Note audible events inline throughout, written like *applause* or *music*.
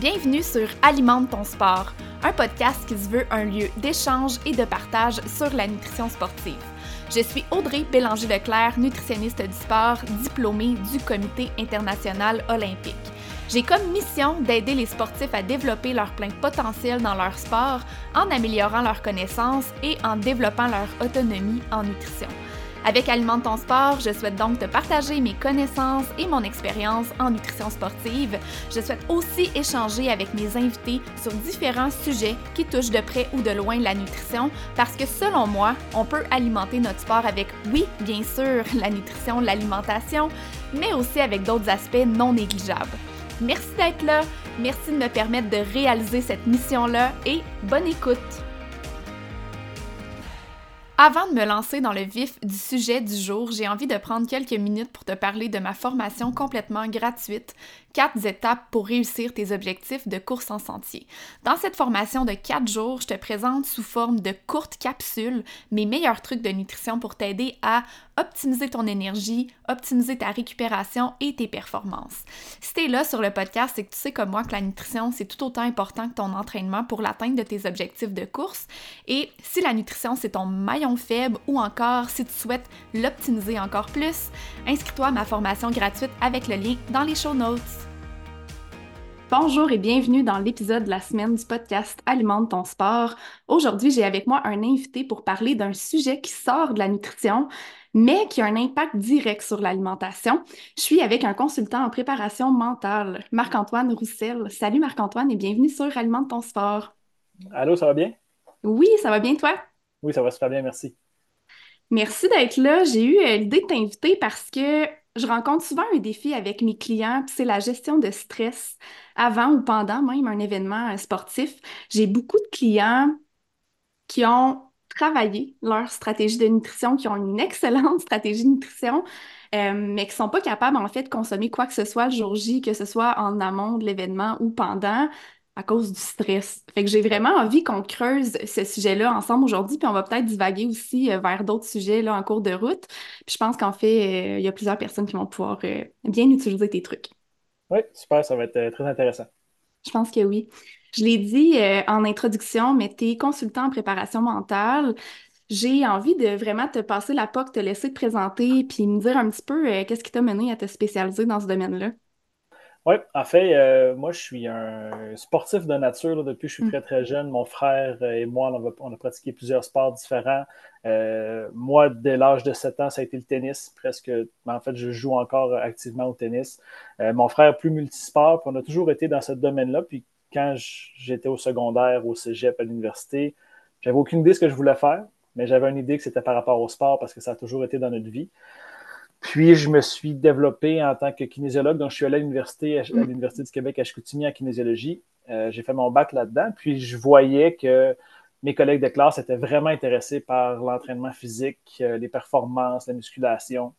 Bienvenue sur Alimente ton sport, un podcast qui se veut un lieu d'échange et de partage sur la nutrition sportive. Je suis Audrey Bélanger-Leclerc, nutritionniste du sport, diplômée du Comité international olympique. J'ai comme mission d'aider les sportifs à développer leur plein potentiel dans leur sport en améliorant leurs connaissances et en développant leur autonomie en nutrition. Avec Alimente ton sport, je souhaite donc te partager mes connaissances et mon expérience en nutrition sportive. Je souhaite aussi échanger avec mes invités sur différents sujets qui touchent de près ou de loin la nutrition parce que selon moi, on peut alimenter notre sport avec, oui, bien sûr, la nutrition, l'alimentation, mais aussi avec d'autres aspects non négligeables. Merci d'être là, merci de me permettre de réaliser cette mission-là et bonne écoute! Avant de me lancer dans le vif du sujet du jour, j'ai envie de prendre quelques minutes pour te parler de ma formation complètement gratuite 4 étapes pour réussir tes objectifs de course en sentier. Dans cette formation de 4 jours, je te présente sous forme de courtes capsules mes meilleurs trucs de nutrition pour t'aider à optimiser ton énergie, optimiser ta récupération et tes performances. Si tu es là sur le podcast, c'est que tu sais comme moi que la nutrition, c'est tout autant important que ton entraînement pour l'atteinte de tes objectifs de course. Et si la nutrition, c'est ton maillon faible ou encore si tu souhaites l'optimiser encore plus, inscris-toi à ma formation gratuite avec le lien dans les show notes. Bonjour et bienvenue dans l'épisode de la semaine du podcast Alimente ton sport. Aujourd'hui, j'ai avec moi un invité pour parler d'un sujet qui sort de la nutrition, mais qui a un impact direct sur l'alimentation. Je suis avec un consultant en préparation mentale, Marc-Antoine Roussel. Salut Marc-Antoine et bienvenue sur Alimente ton sport. Allô, ça va bien? Oui, ça va bien toi? Oui, ça va super bien, merci. Merci d'être là. J'ai eu euh, l'idée de t'inviter parce que je rencontre souvent un défi avec mes clients, c'est la gestion de stress avant ou pendant même un événement euh, sportif. J'ai beaucoup de clients qui ont travaillé leur stratégie de nutrition, qui ont une excellente *laughs* stratégie de nutrition, euh, mais qui ne sont pas capables en fait de consommer quoi que ce soit le jour J, que ce soit en amont de l'événement ou pendant, à cause du stress. Fait que j'ai vraiment envie qu'on creuse ce sujet-là ensemble aujourd'hui, puis on va peut-être divaguer aussi euh, vers d'autres sujets là, en cours de route. Puis je pense qu'en fait, euh, il y a plusieurs personnes qui vont pouvoir euh, bien utiliser tes trucs. Oui, super, ça va être très intéressant. Je pense que oui. Je l'ai dit en introduction, mais tu es consultant en préparation mentale. J'ai envie de vraiment te passer la POC, te laisser te présenter, puis me dire un petit peu qu'est-ce qui t'a mené à te spécialiser dans ce domaine-là? Oui, en fait, euh, moi, je suis un sportif de nature depuis que je suis mm. très, très jeune. Mon frère et moi, on a, pratiqué plusieurs sports différents. Euh, moi, dès l'âge de 7 ans, ça a été le tennis, presque. En fait, je joue encore activement au tennis. Euh, mon frère, plus multisport, puis on a toujours été dans ce domaine-là. Puis quand j'étais au secondaire, au cégep, à l'université, j'avais aucune idée de ce que je voulais faire, mais j'avais une idée que c'était par rapport au sport parce que ça a toujours été dans notre vie. Puis, je me suis développé en tant que kinésiologue. Donc, je suis allé à l'Université, à mm. l'Université du Québec à Chicoutimi en kinésiologie. Euh, j'ai fait mon bac là-dedans. Puis, je voyais que mes collègues de classe étaient vraiment intéressés par l'entraînement physique, euh, les performances, la musculation.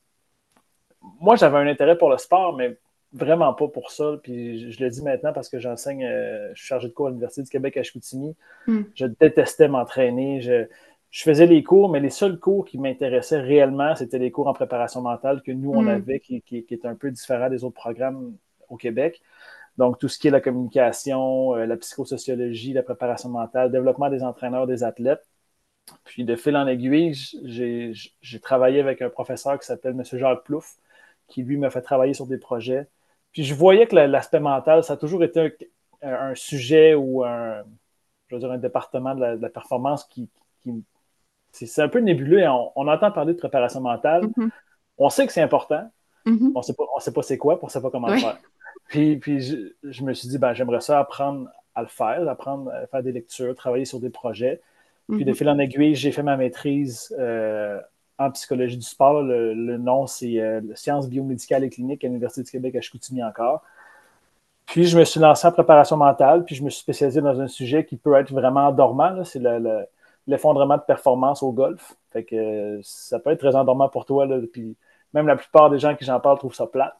Moi, j'avais un intérêt pour le sport, mais vraiment pas pour ça. Puis, je, le dis maintenant parce que j'enseigne, euh, je suis chargé de cours à l'Université du Québec à Chicoutimi. Mm. Je détestais m'entraîner. Je je faisais les cours, mais les seuls cours qui m'intéressaient réellement, c'était les cours en préparation mentale que nous, on hmm. avait, qui, qui, qui est un peu différent des autres programmes au Québec. Donc, tout ce qui est la communication, euh, la psychosociologie, la préparation mentale, le développement des entraîneurs, des athlètes. Puis, de fil en aiguille, j'ai travaillé avec un professeur qui s'appelle M. Jacques Plouf, qui, lui, m'a fait travailler sur des projets. Puis, je voyais que l'aspect mental, ça a toujours été un, sujet ou un, je veux dire, un département de la, performance qui, qui, c'est un peu nébuleux. On, on, entend parler de préparation mentale. Mm-hmm. On sait que c'est important. Mm-hmm. On ne sait pas, sait pas c'est quoi, on ne sait pas comment le faire. Puis, puis je, me suis dit, ben, j'aimerais ça apprendre à le faire, apprendre à faire des lectures, travailler sur des projets. Puis de mm-hmm. fil en aiguille, j'ai fait ma maîtrise euh, en psychologie du sport. Le, nom, c'est euh, Sciences biomédicales et cliniques à l'Université du Québec à Chicoutimi encore. Puis je me suis lancé en préparation mentale, puis je me suis spécialisé dans un sujet qui peut être vraiment dormant. C'est le l'effondrement de performance au golf. Fait que ça peut être très endormant pour toi. Là, puis même la plupart des gens qui j'en parle trouvent ça plate.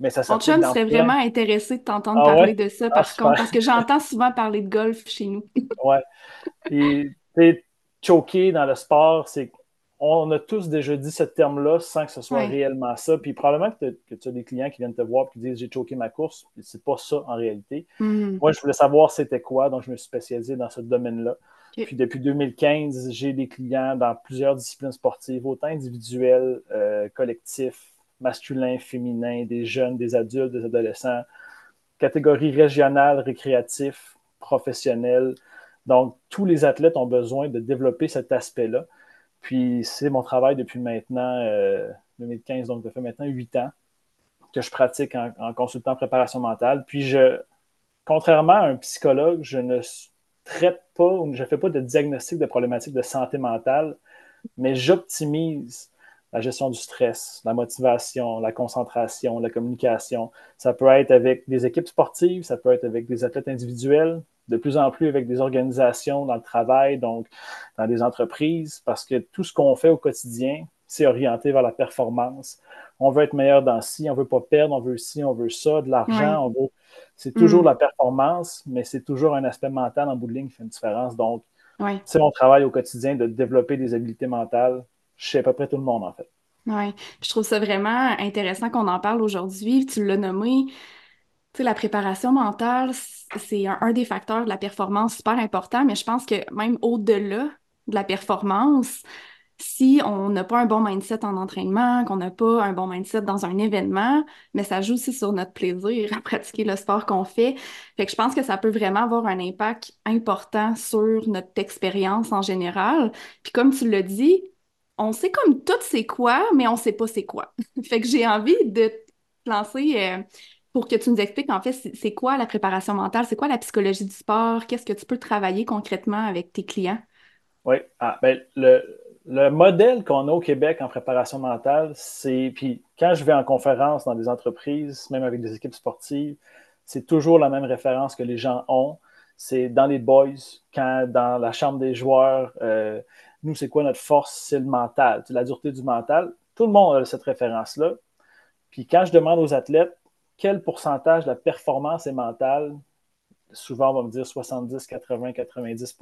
Mais ça Mon chum serait vraiment intéressé de t'entendre ah parler de ça, ah, par contre, parce que j'entends souvent parler de golf chez nous. *laughs* ouais. Puis, choqué dans le sport, c'est on a tous déjà dit ce terme-là sans que ce soit réellement ça. Puis probablement que, tu as des clients qui viennent te voir et qui disent j'ai choqué ma course. C'est pas ça en réalité. Mm-hmm. Moi, je voulais savoir c'était quoi, donc je me suis spécialisé dans ce domaine-là. Puis depuis 2015, j'ai des clients dans plusieurs disciplines sportives, autant individuelles, euh, collectifs, masculins, féminins, des jeunes, des adultes, des adolescents, catégories régionales, récréatifs, professionnels. Donc, tous les athlètes ont besoin de développer cet aspect-là. Puis, c'est mon travail depuis maintenant, 2015, euh, donc ça fait maintenant huit ans que je pratique en, consultant préparation mentale. Puis, je, contrairement à un psychologue, je ne traite pas ou je ne fais pas de diagnostic de problématiques de santé mentale, mais j'optimise la gestion du stress, la motivation, la concentration, la communication. Ça peut être avec des équipes sportives, ça peut être avec des athlètes individuels, de plus en plus avec des organisations dans le travail, donc dans des entreprises, parce que tout ce qu'on fait au quotidien, c'est orienté vers la performance. On veut être meilleur dans ci, on veut pas perdre, on veut ci, on veut ça, de l'argent, on veut. C'est toujours mm. la performance, mais c'est toujours un aspect mental en bout de ligne qui fait une différence. Donc, c'est mon travail au quotidien de développer des habiletés mentales chez à peu près tout le monde, en fait. Oui, je trouve ça vraiment intéressant qu'on en parle aujourd'hui. Tu l'as nommé, tu sais, la préparation mentale, c'est un, des facteurs de la performance super important, mais je pense que même au-delà de la performance, si on n'a pas un bon mindset en entraînement, qu'on n'a pas un bon mindset dans un événement, mais ça joue aussi sur notre plaisir à pratiquer le sport qu'on fait. Fait que je pense que ça peut vraiment avoir un impact important sur notre expérience en général. Puis comme tu l'as dit, on sait comme tout c'est quoi, mais on sait pas c'est quoi. *laughs* fait que j'ai envie de te lancer euh, pour que tu nous expliques en fait c'est quoi la préparation mentale, c'est quoi la psychologie du sport, qu'est-ce que tu peux travailler concrètement avec tes clients? Oui, ah, ben, le, le modèle qu'on a au Québec en préparation mentale, c'est, puis quand je vais en conférence dans des entreprises, même avec des équipes sportives, c'est toujours la même référence que les gens ont. C'est dans les boys, quand dans la chambre des joueurs, euh, nous, c'est quoi notre force? C'est le mental, la dureté du mental. Tout le monde a cette référence-là. Puis quand je demande aux athlètes quel pourcentage de la performance est mentale, souvent on va me dire 70, 80, 90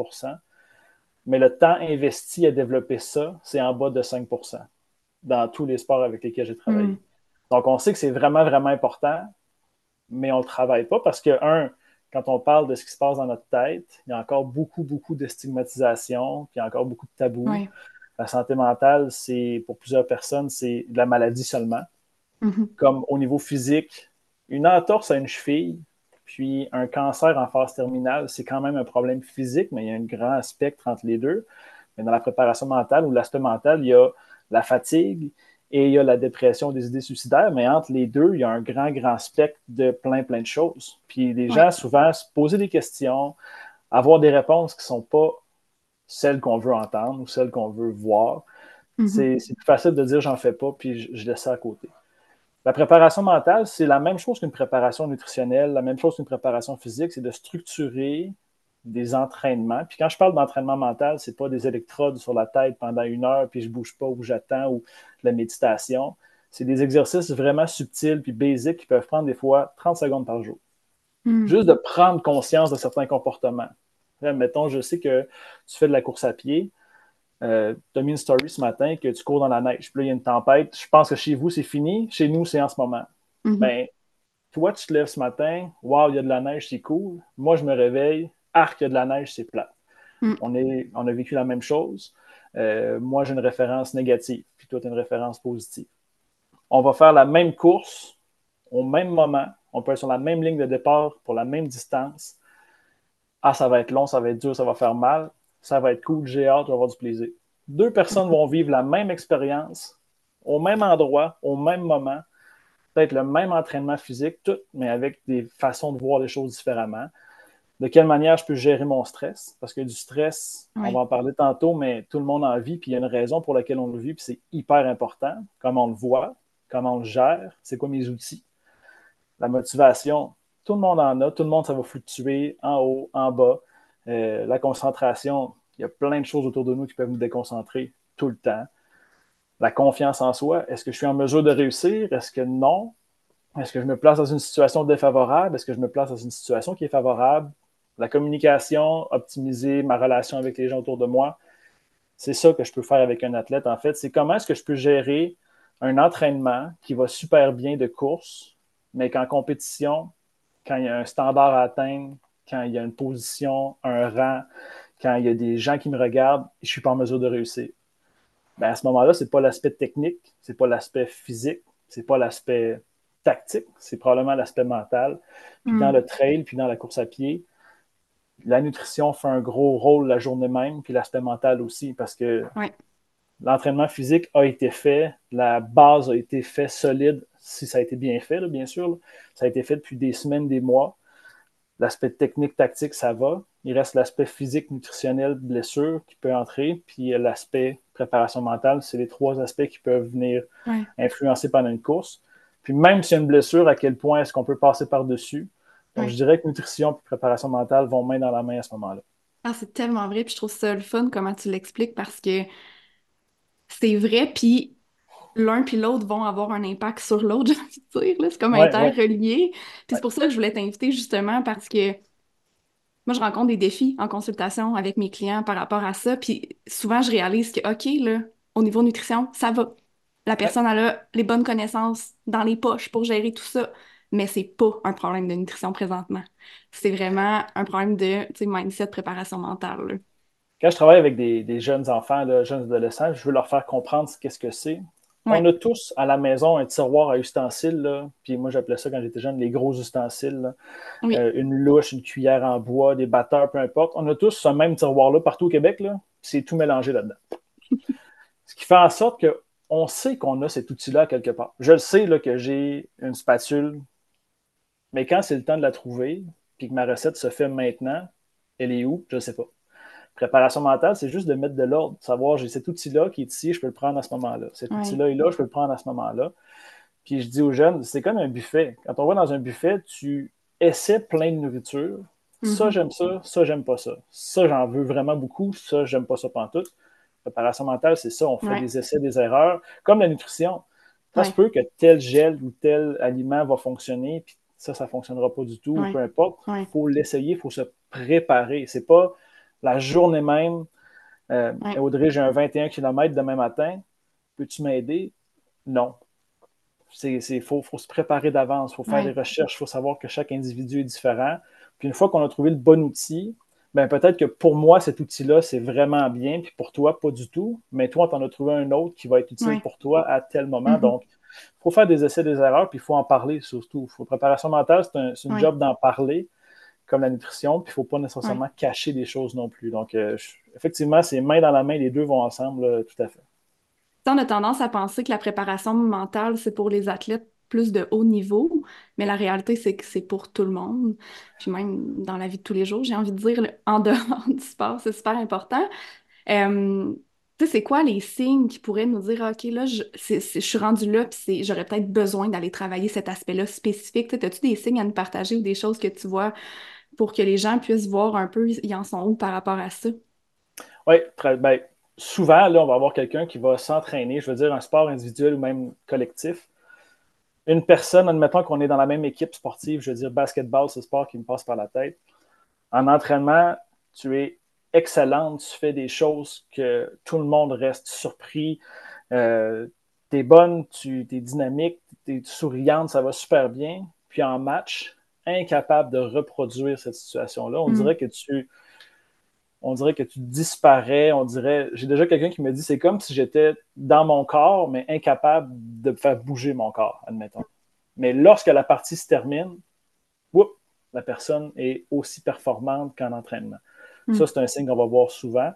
mais le temps investi à développer ça, c'est en bas de 5% dans tous les sports avec lesquels j'ai travaillé. Mm. Donc, on sait que c'est vraiment, vraiment important, mais on ne le travaille pas parce que, un, quand on parle de ce qui se passe dans notre tête, il y a encore beaucoup, beaucoup de stigmatisation, puis il y a encore beaucoup de tabous. La santé mentale, c'est pour plusieurs personnes, c'est de la maladie seulement. Mm-hmm. Comme au niveau physique, une entorse à une cheville, puis un cancer en phase terminale, c'est quand même un problème physique, mais il y a un grand spectre entre les deux. Mais dans la préparation mentale ou l'aspect mental, il y a la fatigue et il y a la dépression des idées suicidaires, mais entre les deux, il y a un grand, grand spectre de plein, plein de choses. Puis les gens, souvent, se poser des questions, avoir des réponses qui ne sont pas celles qu'on veut entendre ou celles qu'on veut voir. Mm-hmm. C'est plus facile de dire j'en fais pas, puis je, je laisse ça à côté. La préparation mentale, c'est la même chose qu'une préparation nutritionnelle, la même chose qu'une préparation physique, c'est de structurer des entraînements. Puis quand je parle d'entraînement mental, ce n'est pas des électrodes sur la tête pendant une heure, puis je ne bouge pas ou j'attends ou la méditation. C'est des exercices vraiment subtils puis basiques qui peuvent prendre des fois 30 secondes par jour. Hmm. Juste de prendre conscience de certains comportements. mettons, je sais que tu fais de la course à pied. Euh, tu as mis une story ce matin que tu cours dans la neige. Puis là, il y a une tempête. Je pense que chez vous, c'est fini. Chez nous, c'est en ce moment. Mm-hmm. Ben, toi, tu te lèves ce matin. Waouh, il y a de la neige, c'est cool. Moi, je me réveille. Arc, il y a de la neige, c'est plat. Mm. On, est, on a vécu la même chose. Euh, moi, j'ai une référence négative. Puis toi, tu as une référence positive. On va faire la même course au même moment. On peut être sur la même ligne de départ pour la même distance. Ah, ça va être long, ça va être dur, ça va faire mal ça va être cool, j'ai hâte, je vais avoir du plaisir. Deux personnes vont vivre la même expérience, au même endroit, au même moment, peut-être le même entraînement physique, tout, mais avec des façons de voir les choses différemment. De quelle manière je peux gérer mon stress? Parce que du stress, on va en parler tantôt, mais tout le monde en vit, puis il y a une raison pour laquelle on le vit, puis c'est hyper important. Comment on le voit, comment on le gère, c'est quoi mes outils? La motivation, tout le monde en a, tout le monde, ça va fluctuer en haut, en bas. Euh, la concentration, il y a plein de choses autour de nous qui peuvent nous déconcentrer tout le temps. La confiance en soi, est-ce que je suis en mesure de réussir? Est-ce que non? Est-ce que je me place dans une situation défavorable? Est-ce que je me place dans une situation qui est favorable? La communication, optimiser ma relation avec les gens autour de moi. C'est ça que je peux faire avec un athlète, en fait. C'est comment est-ce que je peux gérer un entraînement qui va super bien de course, mais qu'en compétition, quand il y a un standard à atteindre, quand il y a une position, un rang, quand il y a des gens qui me regardent, je ne suis pas en mesure de réussir. Ben à ce moment-là, ce n'est pas l'aspect technique, ce n'est pas l'aspect physique, ce n'est pas l'aspect tactique, c'est probablement l'aspect mental. Puis mm. dans le trail, puis dans la course à pied, la nutrition fait un gros rôle la journée même, puis l'aspect mental aussi, parce que l'entraînement physique a été fait, la base a été faite solide, si ça a été bien fait, bien sûr. Ça a été fait depuis des semaines, des mois. L'aspect technique, tactique, ça va. Il reste l'aspect physique, nutritionnel, blessure qui peut entrer, puis l'aspect préparation mentale. C'est les trois aspects qui peuvent venir influencer pendant une course. Puis même s'il y a une blessure, à quel point est-ce qu'on peut passer par-dessus? Donc, je dirais que nutrition et préparation mentale vont main dans la main à ce moment-là. Ah, c'est tellement vrai, puis je trouve ça le fun comment tu l'expliques parce que c'est vrai, puis l'un puis l'autre vont avoir un impact sur l'autre, *laughs* j'ai envie de dire. C'est comme interrelié. Puis c'est pour ça que je voulais t'inviter justement parce que moi, je rencontre des défis en consultation avec mes clients par rapport à ça. Puis souvent, je réalise que, OK, là, au niveau nutrition, ça va. La personne, elle a les bonnes connaissances dans les poches pour gérer tout ça mais c'est pas un problème de nutrition présentement. C'est vraiment un problème de mindset, préparation mentale. Quand je travaille avec des, jeunes enfants, de jeunes adolescents, je veux leur faire comprendre qu'est-ce que c'est. On a tous à la maison un tiroir à ustensiles, puis moi j'appelais ça quand j'étais jeune les gros ustensiles. Euh, une louche, une cuillère en bois, des batteurs, peu importe. On a tous ce même tiroir-là partout au Québec, c'est tout mélangé là-dedans. *laughs* ce qui fait en sorte qu'on sait qu'on a cet outil-là quelque part. Je le sais là, que j'ai une spatule mais quand c'est le temps de la trouver, puis que ma recette se fait maintenant, elle est où? Je ne sais pas. Préparation mentale, c'est juste de mettre de l'ordre, savoir j'ai cet outil-là qui est ici, je peux le prendre à ce moment-là. Cet outil-là est là, je peux le prendre à ce moment-là. Puis je dis aux jeunes, c'est comme un buffet. Quand on va dans un buffet, tu essaies plein de nourriture. Ça, mhm. j'aime ça, ça, j'aime pas ça. Ça, j'en veux vraiment beaucoup, ça, j'aime pas ça tout. Préparation mentale, c'est ça, on fait des essais, des erreurs. Comme la nutrition. Ça se peut que tel gel ou tel aliment va fonctionner, puis ça, ça ne fonctionnera pas du tout, peu importe. Il faut l'essayer, il faut se préparer. C'est pas la journée même. Euh, Audrey, j'ai un 21 km demain matin. Peux-tu m'aider? Non. Il faut, se préparer d'avance, il faut faire des recherches, il faut savoir que chaque individu est différent. Puis une fois qu'on a trouvé le bon outil, ben peut-être que pour moi, cet outil-là, c'est vraiment bien, puis pour toi, pas du tout. Mais toi, tu en as trouvé un autre qui va être utile pour toi à tel moment. Mm-hmm. Donc, il faut faire des essais, des erreurs, puis il faut en parler surtout. La préparation mentale, c'est un, job d'en parler, comme la nutrition, puis il ne faut pas nécessairement cacher des choses non plus. Donc, euh, effectivement, c'est main dans la main, les deux vont ensemble, tout à fait. On a tendance à penser que la préparation mentale, c'est pour les athlètes plus de haut niveau, mais la réalité, c'est que c'est pour tout le monde. Puis même dans la vie de tous les jours, j'ai envie de dire, en *laughs* dehors du sport, c'est super important. Euh, tu sais, c'est quoi les signes qui pourraient nous dire, OK, là, je, suis rendu là, puis j'aurais peut-être besoin d'aller travailler cet aspect-là spécifique. As-tu des signes à nous partager ou des choses que tu vois pour que les gens puissent voir un peu, ils en sont où par rapport à ça? Oui, bien. Souvent, là, on va avoir quelqu'un qui va s'entraîner, je veux dire, un sport individuel ou même collectif. Une personne, admettons qu'on est dans la même équipe sportive, je veux dire, basketball, c'est le sport qui me passe par la tête. En entraînement, tu es excellente, tu fais des choses que tout le monde reste surpris. Euh, tu es bonne, tu es dynamique, tu es souriante, ça va super bien. Puis en match, incapable de reproduire cette situation-là. On mm. dirait que tu on dirait que tu disparais, on dirait, j'ai déjà quelqu'un qui me dit, c'est comme si j'étais dans mon corps, mais incapable de faire bouger mon corps, admettons. Mais lorsque la partie se termine, la personne est aussi performante qu'en entraînement. Ça, hmm. c'est un signe qu'on va voir souvent.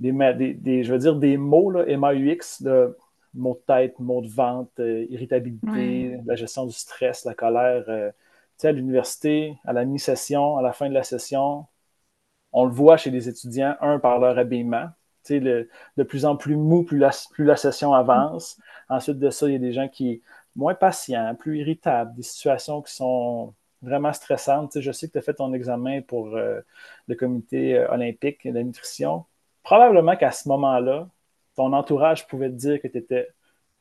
Des, je veux dire des mots, là, MAUX, de mots de tête, mots de vente, euh, irritabilité, la gestion du stress, la colère. Euh, sais, à l'université, à la mi-session, à la fin de la session, on le voit chez les étudiants, un, par leur habillement. Tu sais, de plus en plus mou, plus la, plus la session avance. Ensuite de ça, il y a des gens qui sont moins patients, plus irritables, des situations qui sont vraiment stressante. je sais que tu as fait ton examen pour euh, le comité euh, olympique de la nutrition. Probablement qu'à ce moment-là, ton entourage pouvait te dire que tu étais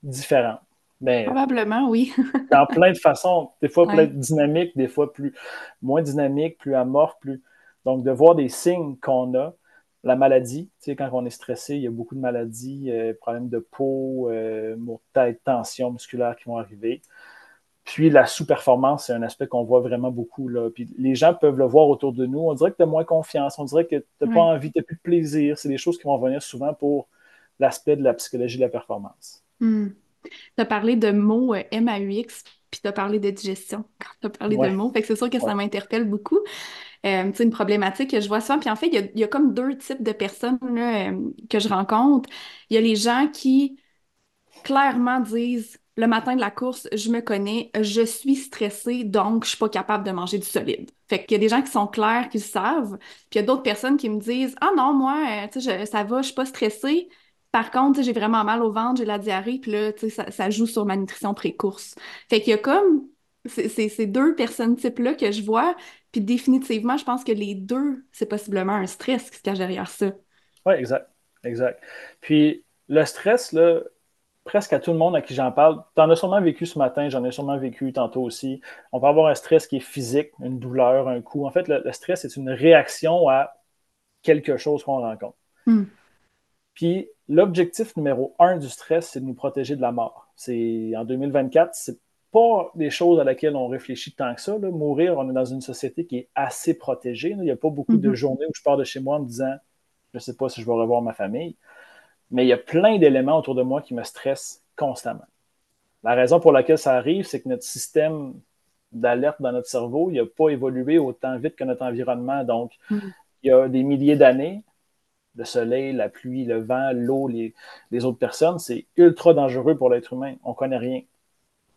différent. Ben, Probablement, oui. *laughs* dans plein de façons. Des fois plus dynamique, des fois plus moins dynamique, plus amorphe, plus. Donc, de voir des signes qu'on a, la maladie. Tu sais, quand on est stressé, il y a beaucoup de maladies, euh, problèmes de peau, euh, maux de tête, tensions musculaires qui vont arriver. Puis la sous-performance, c'est un aspect qu'on voit vraiment beaucoup. Là. Puis les gens peuvent le voir autour de nous. On dirait que tu as moins confiance, on dirait que tu n'as pas envie, tu n'as plus de plaisir. C'est des choses qui vont venir souvent pour l'aspect de la psychologie de la performance. Hmm. Tu as parlé de mots euh, MAUX, puis tu as parlé de digestion quand tu as parlé de mots. Fait que c'est sûr que ça m'interpelle beaucoup. Euh, c'est une problématique que je vois souvent. Puis en fait, il y a, comme deux types de personnes euh, que je rencontre. Il y a les gens qui clairement disent le matin de la course, je me connais, je suis stressée, donc je suis pas capable de manger du solide. Fait qu'il y a des gens qui sont clairs, qui le savent, puis il y a d'autres personnes qui me disent Ah non, moi, euh, tu sais, ça va, je suis pas stressée. Par contre, j'ai vraiment mal au ventre, j'ai la diarrhée, puis là, ça, ça, joue sur ma nutrition pré-course. Fait qu'il y a comme ces deux personnes types-là que je vois, puis définitivement, je pense que les deux, c'est possiblement un stress qui se cache derrière ça. Oui, exact. Exact. Puis le stress, là, presque à tout le monde à qui j'en parle, tu en as sûrement vécu ce matin, j'en ai sûrement vécu tantôt aussi. On peut avoir un stress qui est physique, une douleur, un coup. En fait, le, stress est une réaction à quelque chose qu'on rencontre. Hmm. Puis l'objectif numéro un du stress, c'est de nous protéger de la mort. C'est en 2024, c'est pas des choses à laquelle on réfléchit tant que ça. Mourir, on est dans une société qui est assez protégée. Il n'y a pas beaucoup de mm-hmm. journées où je pars de chez moi en me disant je ne sais pas si je vais revoir ma famille. Mais il y a plein d'éléments autour de moi qui me stressent constamment. La raison pour laquelle ça arrive, c'est que notre système d'alerte dans notre cerveau, il n'a pas évolué autant vite que notre environnement. Donc, mm-hmm. il y a des milliers d'années, le soleil, la pluie, le vent, l'eau, les, les, autres personnes, c'est ultra dangereux pour l'être humain. On ne connaît rien.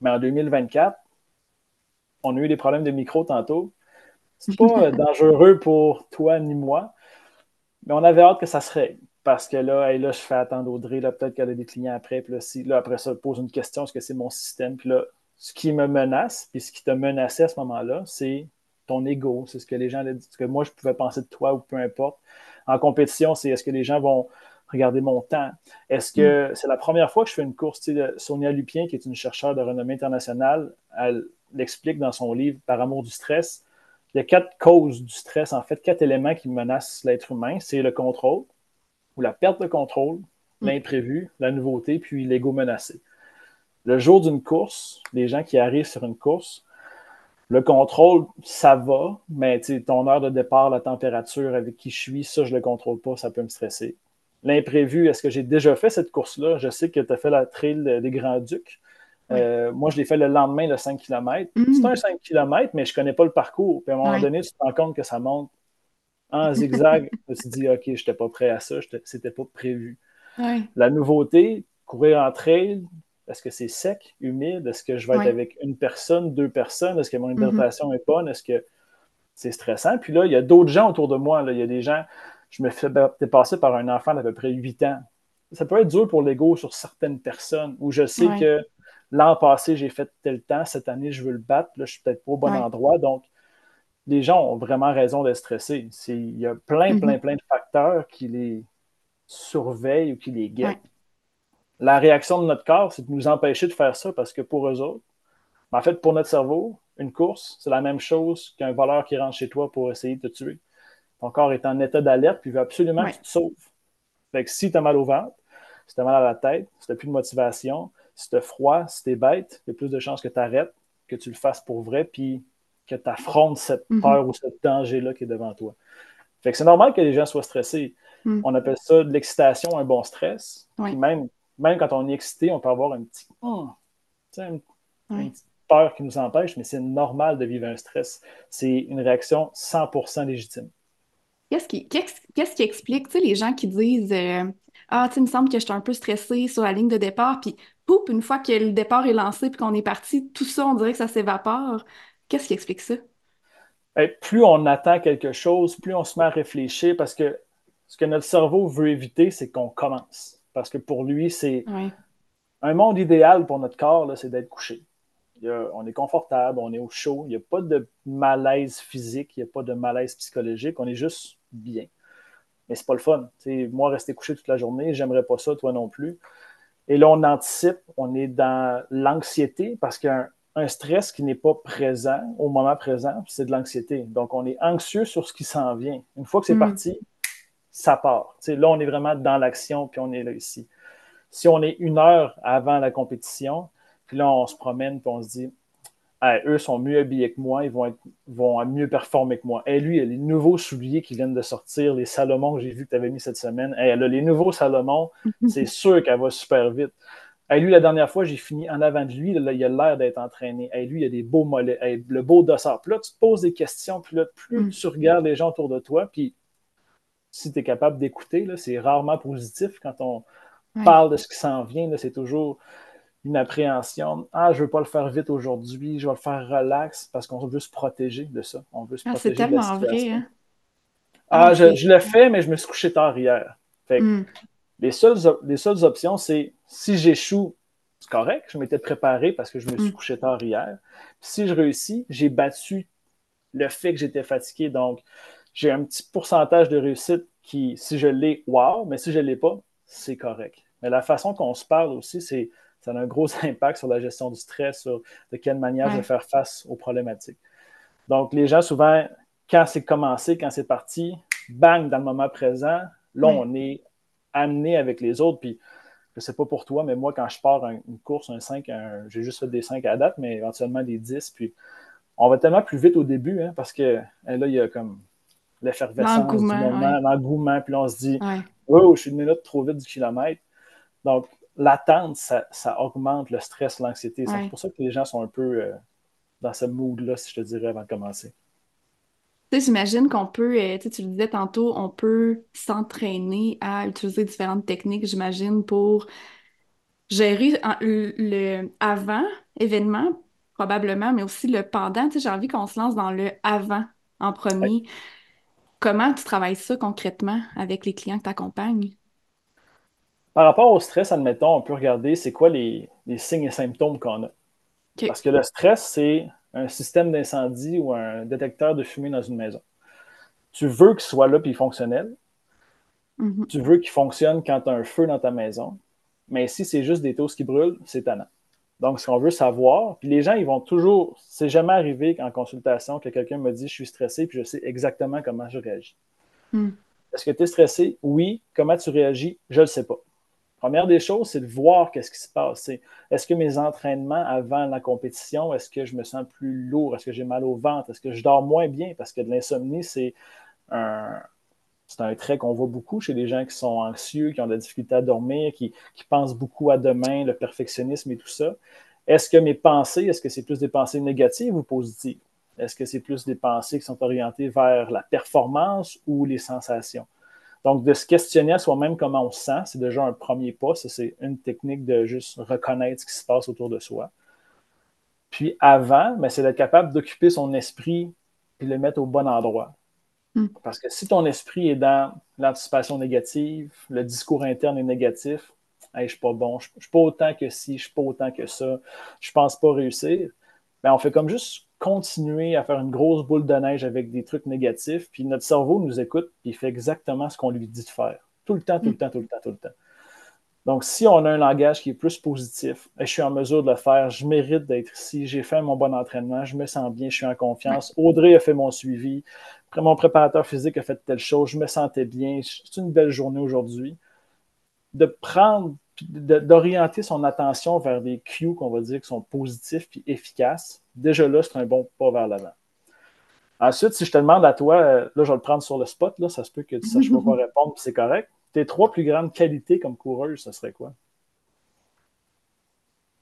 Mais en 2024, on a eu des problèmes de micro tantôt. C'est pas euh, *laughs* dangereux pour toi ni moi, mais on avait hâte que ça se règle. Parce que là, là je fais attendre Audrey, là, peut-être qu'elle a des clients après. Puis là, si, là, après ça, pose une question, est-ce que c'est mon système? Puis là, ce qui me menace, puis ce qui te menaçait à ce moment-là, c'est ton ego. C'est ce que les gens, ce que moi, je pouvais penser de toi ou peu importe. En compétition, c'est est-ce que les gens vont regarder mon temps? Est-ce que mm. c'est la première fois que je fais une course? Sonia Lupien, qui est une chercheure de renommée internationale, elle l'explique dans son livre Par amour du stress. Il y a quatre causes du stress, en fait, quatre éléments qui menacent l'être humain. C'est le contrôle ou la perte de contrôle, mm. l'imprévu, la nouveauté, puis l'ego menacé. Le jour d'une course, les gens qui arrivent sur une course, le contrôle, ça va, mais ton heure de départ, la température avec qui je suis, ça, je ne le contrôle pas, ça peut me stresser l'imprévu. Est-ce que j'ai déjà fait cette course-là? Je sais que tu as fait la trail des Grands-Ducs. Euh, moi, je l'ai fait le lendemain, le 5 km. Mm. C'est un 5 km, mais je ne connais pas le parcours. Puis à un moment donné, tu te rends compte que ça monte en zigzag. *laughs* je me suis dit, OK, je n'étais pas prêt à ça, c'était pas prévu. La nouveauté, courir en trail, est-ce que c'est sec, humide? Est-ce que je vais être avec une personne, deux personnes? Est-ce que mon mm-hmm. hydratation est bonne? Est-ce que c'est stressant? Puis là, il y a d'autres gens autour de moi. Là. Il y a des gens, je me fais dépasser par un enfant d'à peu près 8 ans. Ça peut être dur pour l'ego sur certaines personnes où je sais que l'an passé, j'ai fait tel temps, cette année, je veux le battre, là, je suis peut-être pas au bon endroit. Donc, les gens ont vraiment raison d'être stressés. Il y a plein, plein, mm-hmm. plein de facteurs qui les surveillent ou qui les guettent. La réaction de notre corps, c'est de nous empêcher de faire ça parce que pour eux autres, en fait, pour notre cerveau, une course, c'est la même chose qu'un voleur qui rentre chez toi pour essayer de te tuer. Ton corps est en état d'alerte, puis il veut absolument que tu te sauves. Fait que si tu as mal au ventre, si tu as mal à la tête, si tu n'as plus de motivation, si tu as froid, si tu es bête, il y a plus de chances que tu arrêtes, que tu le fasses pour vrai, puis que tu affrontes cette mhm. peur ou ce danger-là qui est devant toi. Fait que c'est normal que les gens soient stressés. Mhm. On appelle ça de l'excitation, un bon stress. Puis même, même quand on est excité, on peut avoir un petit, oh, une, une, petite peur qui nous empêche, mais c'est normal de vivre un stress. C'est une réaction 100% légitime. Qu'est-ce qui, explique, tu sais, les gens qui disent euh, Ah, tu sais, il me semble que je suis un peu stressée sur la ligne de départ, puis poup, une fois que le départ est lancé puis qu'on est parti, tout ça, on dirait que ça s'évapore. Qu'est-ce qui explique ça? Ben, plus on attend quelque chose, plus on se met à réfléchir parce que ce que notre cerveau veut éviter, c'est qu'on commence. Parce que pour lui, c'est un monde idéal pour notre corps, c'est d'être couché on est confortable, on est au chaud, il n'y a pas de malaise physique, il n'y a pas de malaise psychologique, on est juste bien. Mais c'est pas le fun. moi, rester couché toute la journée, j'aimerais pas ça, toi non plus. Et là, on anticipe, on est dans l'anxiété parce qu'un un stress qui n'est pas présent au moment présent, c'est de l'anxiété. Donc, on est anxieux sur ce qui s'en vient. Une fois que c'est mm. parti, ça part. là, on est vraiment dans l'action, puis on est là ici. Si on est une heure avant la compétition, puis là, on se promène, puis on se dit, eux sont mieux habillés que moi, ils vont, être, vont mieux performer que moi. Et lui, il a les nouveaux souliers qui viennent de sortir, les Salomon que j'ai vu que tu avais mis cette semaine. elle a les nouveaux Salomon, *laughs* c'est sûr qu'elle va super vite. Et lui, la dernière fois, j'ai fini en avant de lui, il a l'air d'être entraîné. Et lui, il a des beaux mollets, le beau dossard. Puis là, tu te poses des questions, puis là, plus mm. tu regardes les gens autour de toi, puis si tu es capable d'écouter, c'est rarement positif quand on parle de ce qui s'en vient, c'est toujours une appréhension. Ah, je ne veux pas le faire vite aujourd'hui, je vais le faire relax parce qu'on veut se protéger de ça. On veut se ah, C'est tellement vrai. Hein? Ah, je, le fais, mais je me suis couché tard hier. Hmm. les, seules, les seules options, c'est si j'échoue, c'est correct, je m'étais préparé parce que je me suis hmm. couché tard hier. si je réussis, j'ai battu le fait que j'étais fatigué. Donc, j'ai un petit pourcentage de réussite qui, si je l'ai, wow, mais si je ne l'ai pas, c'est correct. Mais la façon qu'on se parle aussi, c'est ça a un gros *laughs* impact sur la gestion du stress, sur de quelle manière je vais faire face aux problématiques. Donc, les gens, souvent, quand c'est commencé, quand c'est parti, bang, dans le moment présent, là, on est amené avec les autres. Puis, je ne sais pas pour toi, mais moi, quand je pars une course, un 5, j'ai juste fait des 5 à date, mais éventuellement des 10. Puis, on va tellement plus vite au début, hein, parce que hein, là, il y a comme l'effervescence du moment, l'engouement, puis là, on se dit, oh, je suis une minute trop vite du kilomètre. Donc, l'attente, ça, augmente le stress, l'anxiété. C'est pour ça que les gens sont un peu euh, dans ce mood-là, si je te dirais, avant de commencer. Tu sais, j'imagine qu'on peut, euh, tu le disais tantôt, on peut s'entraîner à utiliser différentes techniques, j'imagine, pour gérer le avant événement, probablement, mais aussi le pendant. Tu sais, j'ai envie qu'on se lance dans le avant en premier. Comment tu travailles ça concrètement avec les clients que tu accompagnes? Par rapport au stress, admettons, on peut regarder c'est quoi les, signes et symptômes qu'on a. Parce que le stress, c'est un système d'incendie ou un détecteur de fumée dans une maison. Tu veux qu'il soit là et fonctionnel. Mm-hmm. Tu veux qu'il fonctionne quand tu as un feu dans ta maison. Mais si c'est juste des toasts qui brûlent, c'est tannant. Donc, ce qu'on veut savoir, puis les gens, ils vont toujours, c'est jamais arrivé en consultation que quelqu'un me dit je suis stressé puis je sais exactement comment je réagis. Mm. Est-ce que tu es stressé? Oui. Comment tu réagis? Je ne le sais pas. Première des choses, c'est de voir qu'est-ce qui se passe. Est-ce que mes entraînements avant la compétition, est-ce que je me sens plus lourd? Est-ce que j'ai mal au ventre? Est-ce que je dors moins bien? Parce que de l'insomnie, c'est un, c'est un trait qu'on voit beaucoup chez les gens qui sont anxieux, qui ont de la difficulté à dormir, qui, pensent beaucoup à demain, le perfectionnisme et tout ça. Est-ce que mes pensées, est-ce que c'est plus des pensées négatives ou positives? Est-ce que c'est plus des pensées qui sont orientées vers la performance ou les sensations? Donc, de se questionner à soi-même comment on se sent, c'est déjà un premier pas. C'est une technique de juste reconnaître ce qui se passe autour de soi. Puis avant, ben, c'est d'être capable d'occuper son esprit et le mettre au bon endroit. Hmm. Parce que si ton esprit est dans l'anticipation négative, le discours interne est négatif, hey, je ne suis pas bon, je ne suis pas autant que ci, je ne suis pas autant que ça, je ne pense pas réussir, ben, on fait comme juste continuer à faire une grosse boule de neige avec des trucs négatifs, puis notre cerveau nous écoute, puis il fait exactement ce qu'on lui dit de faire. Tout le temps, tout le temps, tout le temps, tout le temps. Donc, si on a un langage qui est plus positif, je suis en mesure de le faire, je mérite d'être ici, j'ai fait mon bon entraînement, je me sens bien, je suis en confiance. Audrey a fait mon suivi, mon préparateur physique a fait telle chose, je me sentais bien, c'est une belle journée aujourd'hui. De prendre, d'orienter son attention vers des cues qu'on va dire qui sont positifs puis efficaces, déjà là, c'est un bon pas vers l'avant. Ensuite, si je te demande à toi, euh, là, je vais le prendre sur le spot, là, ça se peut que tu ne saches pas *laughs* répondre, c'est correct. Tes trois plus grandes qualités comme coureuse, ce serait quoi?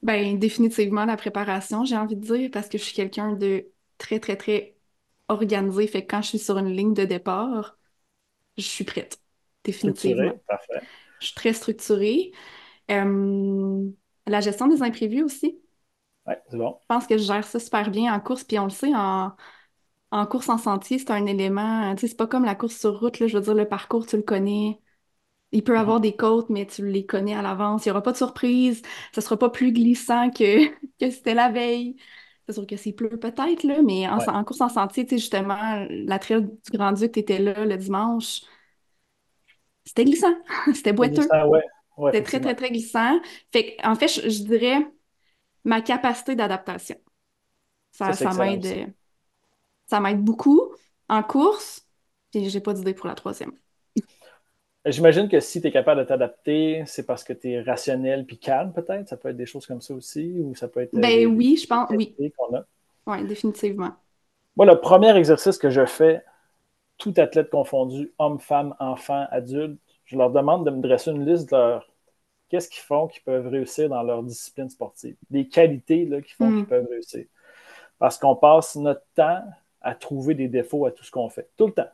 Ben, définitivement la préparation, j'ai envie de dire, parce que je suis quelqu'un de très, très, très organisé. Fait que quand je suis sur une ligne de départ, je suis prête. Définitivement. Parfait. Je suis très structurée. Euh, la gestion des imprévus aussi. Oui, c'est bon. Je pense que je gère ça super bien en course, puis on le sait, en, en course en sentier, c'est un élément, tu sais, c'est pas comme la course sur route, là, je veux dire, le parcours, tu le connais. Il peut y avoir mhm. des côtes, mais tu les connais à l'avance. Il n'y aura pas de surprise. Ce ne sera pas plus glissant que, *laughs* que c'était la veille. C'est sûr que c'est pleut peut-être, là, mais en, course en sentier, tu sais, justement, la trail du Grand-Duc, tu étais là le dimanche. C'était glissant. *laughs* c'était boiteux. c'était très, très, très glissant. Fait en fait, je dirais ma capacité d'adaptation. Ça, ça, m'aide. Ça m'aide beaucoup en course. Et j'ai pas d'idée pour la troisième. J'imagine que si tu es capable de t'adapter, c'est parce que tu es rationnel puis calme, peut-être? Ça peut être des choses comme ça aussi, ou ça peut être. Ben oui, je pense, oui. Oui, définitivement. Moi, le premier exercice que je fais, tout athlète confondu, homme, femme, enfant, adulte, je leur demande de me dresser une liste de leur qu'est-ce qu'ils font qu'ils peuvent réussir dans leur discipline sportive, des qualités qui font mm. qu'ils peuvent réussir. Parce qu'on passe notre temps à trouver des défauts à tout ce qu'on fait, tout le temps.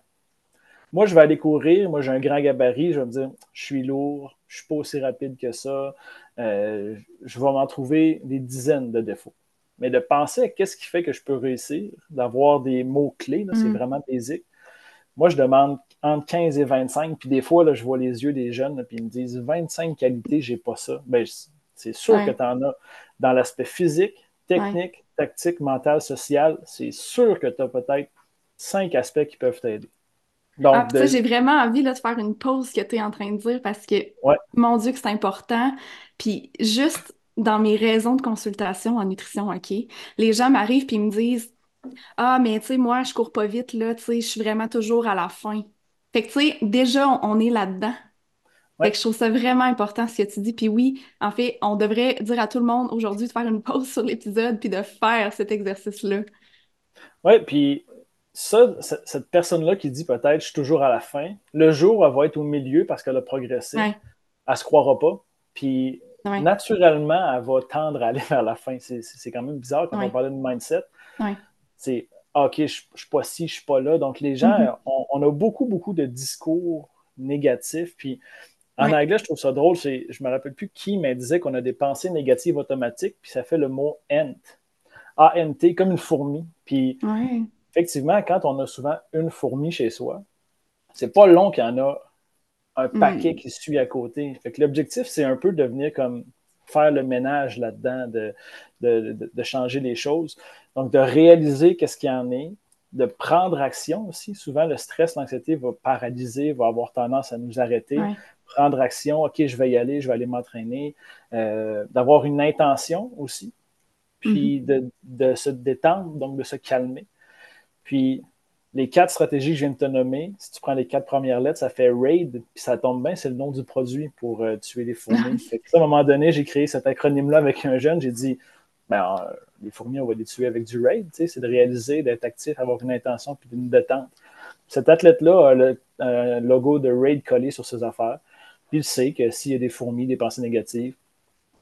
Moi, je vais aller courir, moi j'ai un grand gabarit, je vais me dire, je suis lourd, je ne suis pas aussi rapide que ça, euh, je vais m'en trouver des dizaines de défauts. Mais de penser à qu'est-ce qui fait que je peux réussir, d'avoir des mots-clés, c'est mm. vraiment basique. Moi, je demande entre 15 et 25, puis des fois, là, je vois les yeux des jeunes, puis ils me disent 25 qualités, j'ai pas ça. Ben, c'est sûr que tu en as dans l'aspect physique, technique, tactique, mental, social. C'est sûr que tu as peut-être cinq aspects qui peuvent t'aider. Donc, ah, j'ai vraiment envie là, de faire une pause que tu es en train de dire parce que, mon Dieu, que c'est important. Puis juste dans mes raisons de consultation en nutrition, OK, les gens m'arrivent puis me disent Ah, mais tu sais, moi, je cours pas vite, là, tu sais, je suis vraiment toujours à la fin. Fait que, tu sais, déjà, on, est là-dedans. Fait que je trouve ça vraiment important ce que tu dis. Puis oui, en fait, on devrait dire à tout le monde aujourd'hui de faire une pause sur l'épisode puis de faire cet exercice-là. Oui, puis ça, cette personne-là qui dit peut-être je suis toujours à la fin, le jour elle va être au milieu parce qu'elle a progressé, elle ne se croira pas. Puis naturellement, elle va tendre à aller vers la fin. C'est quand même bizarre quand on parlait de mindset. C'est OK, je ne suis pas ci, je ne suis pas là. Donc les gens, mm-hmm. on, a beaucoup, beaucoup de discours négatifs. Puis en anglais, je trouve ça drôle. Je ne me rappelle plus qui, mais disait qu'on a des pensées négatives automatiques, puis ça fait le mot ent. A-N-T, comme une fourmi. Puis effectivement, quand on a souvent une fourmi chez soi, c'est pas long qu'il y en a un hmm. paquet qui suit à côté. Fait que l'objectif, c'est un peu de venir comme faire le ménage là-dedans, de, de, changer les choses. Donc, de réaliser qu'est-ce qu'il y en est, de prendre action aussi. Souvent, le stress, l'anxiété va paralyser, va avoir tendance à nous arrêter. Prendre action, OK, je vais y aller, je vais aller m'entraîner. Euh, d'avoir une intention aussi. Puis hmm. de, se détendre, donc de se calmer. Puis les quatre stratégies que je viens de te nommer, si tu prends les quatre premières lettres, ça fait RAID, puis ça tombe bien, c'est le nom du produit pour euh, tuer les fourmis. *laughs* à un moment donné, j'ai créé cet acronyme-là avec un jeune, j'ai dit, ben, euh, les fourmis, on va les tuer avec du RAID, c'est de réaliser, d'être actif, avoir une intention, puis une détente. Cet athlète-là a le logo de RAID collé sur ses affaires, puis il sait que s'il y a des fourmis, des pensées négatives,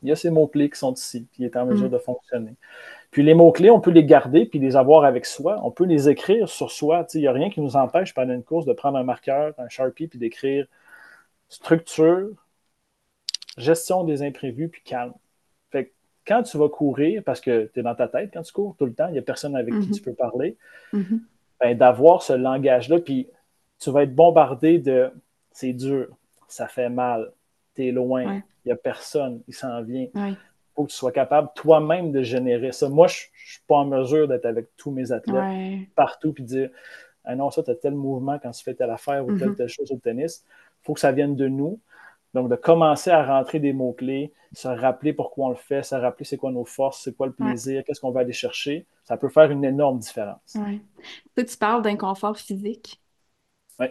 il y a ces mots-clés qui sont ici, puis il est en mesure mm. de fonctionner. Puis les mots-clés, on peut les garder puis les avoir avec soi. On peut les écrire sur soi. Il n'y a rien qui nous empêche pendant une course de prendre un marqueur, un Sharpie, puis d'écrire structure, gestion des imprévus, puis calme. Fait que quand tu vas courir, parce que tu es dans ta tête quand tu cours tout le temps, il n'y a personne avec qui mm-hmm. tu peux parler, mm-hmm. ben, d'avoir ce langage-là, puis tu vas être bombardé de c'est dur, ça fait mal, tu es loin, il n'y a personne, il s'en vient faut que tu sois capable toi-même de générer ça. Moi, je ne suis pas en mesure d'être avec tous mes athlètes partout et dire Ah non, ça, tu as tel mouvement quand tu fais telle affaire ou telle, mm-hmm. telle chose au tennis. Il faut que ça vienne de nous. Donc, de commencer à rentrer des mots-clés, se rappeler pourquoi on le fait, se rappeler c'est quoi nos forces, c'est quoi le plaisir, qu'est-ce qu'on va aller chercher, ça peut faire une énorme différence. Ouais. Tu, tu parles d'inconfort physique. Oui.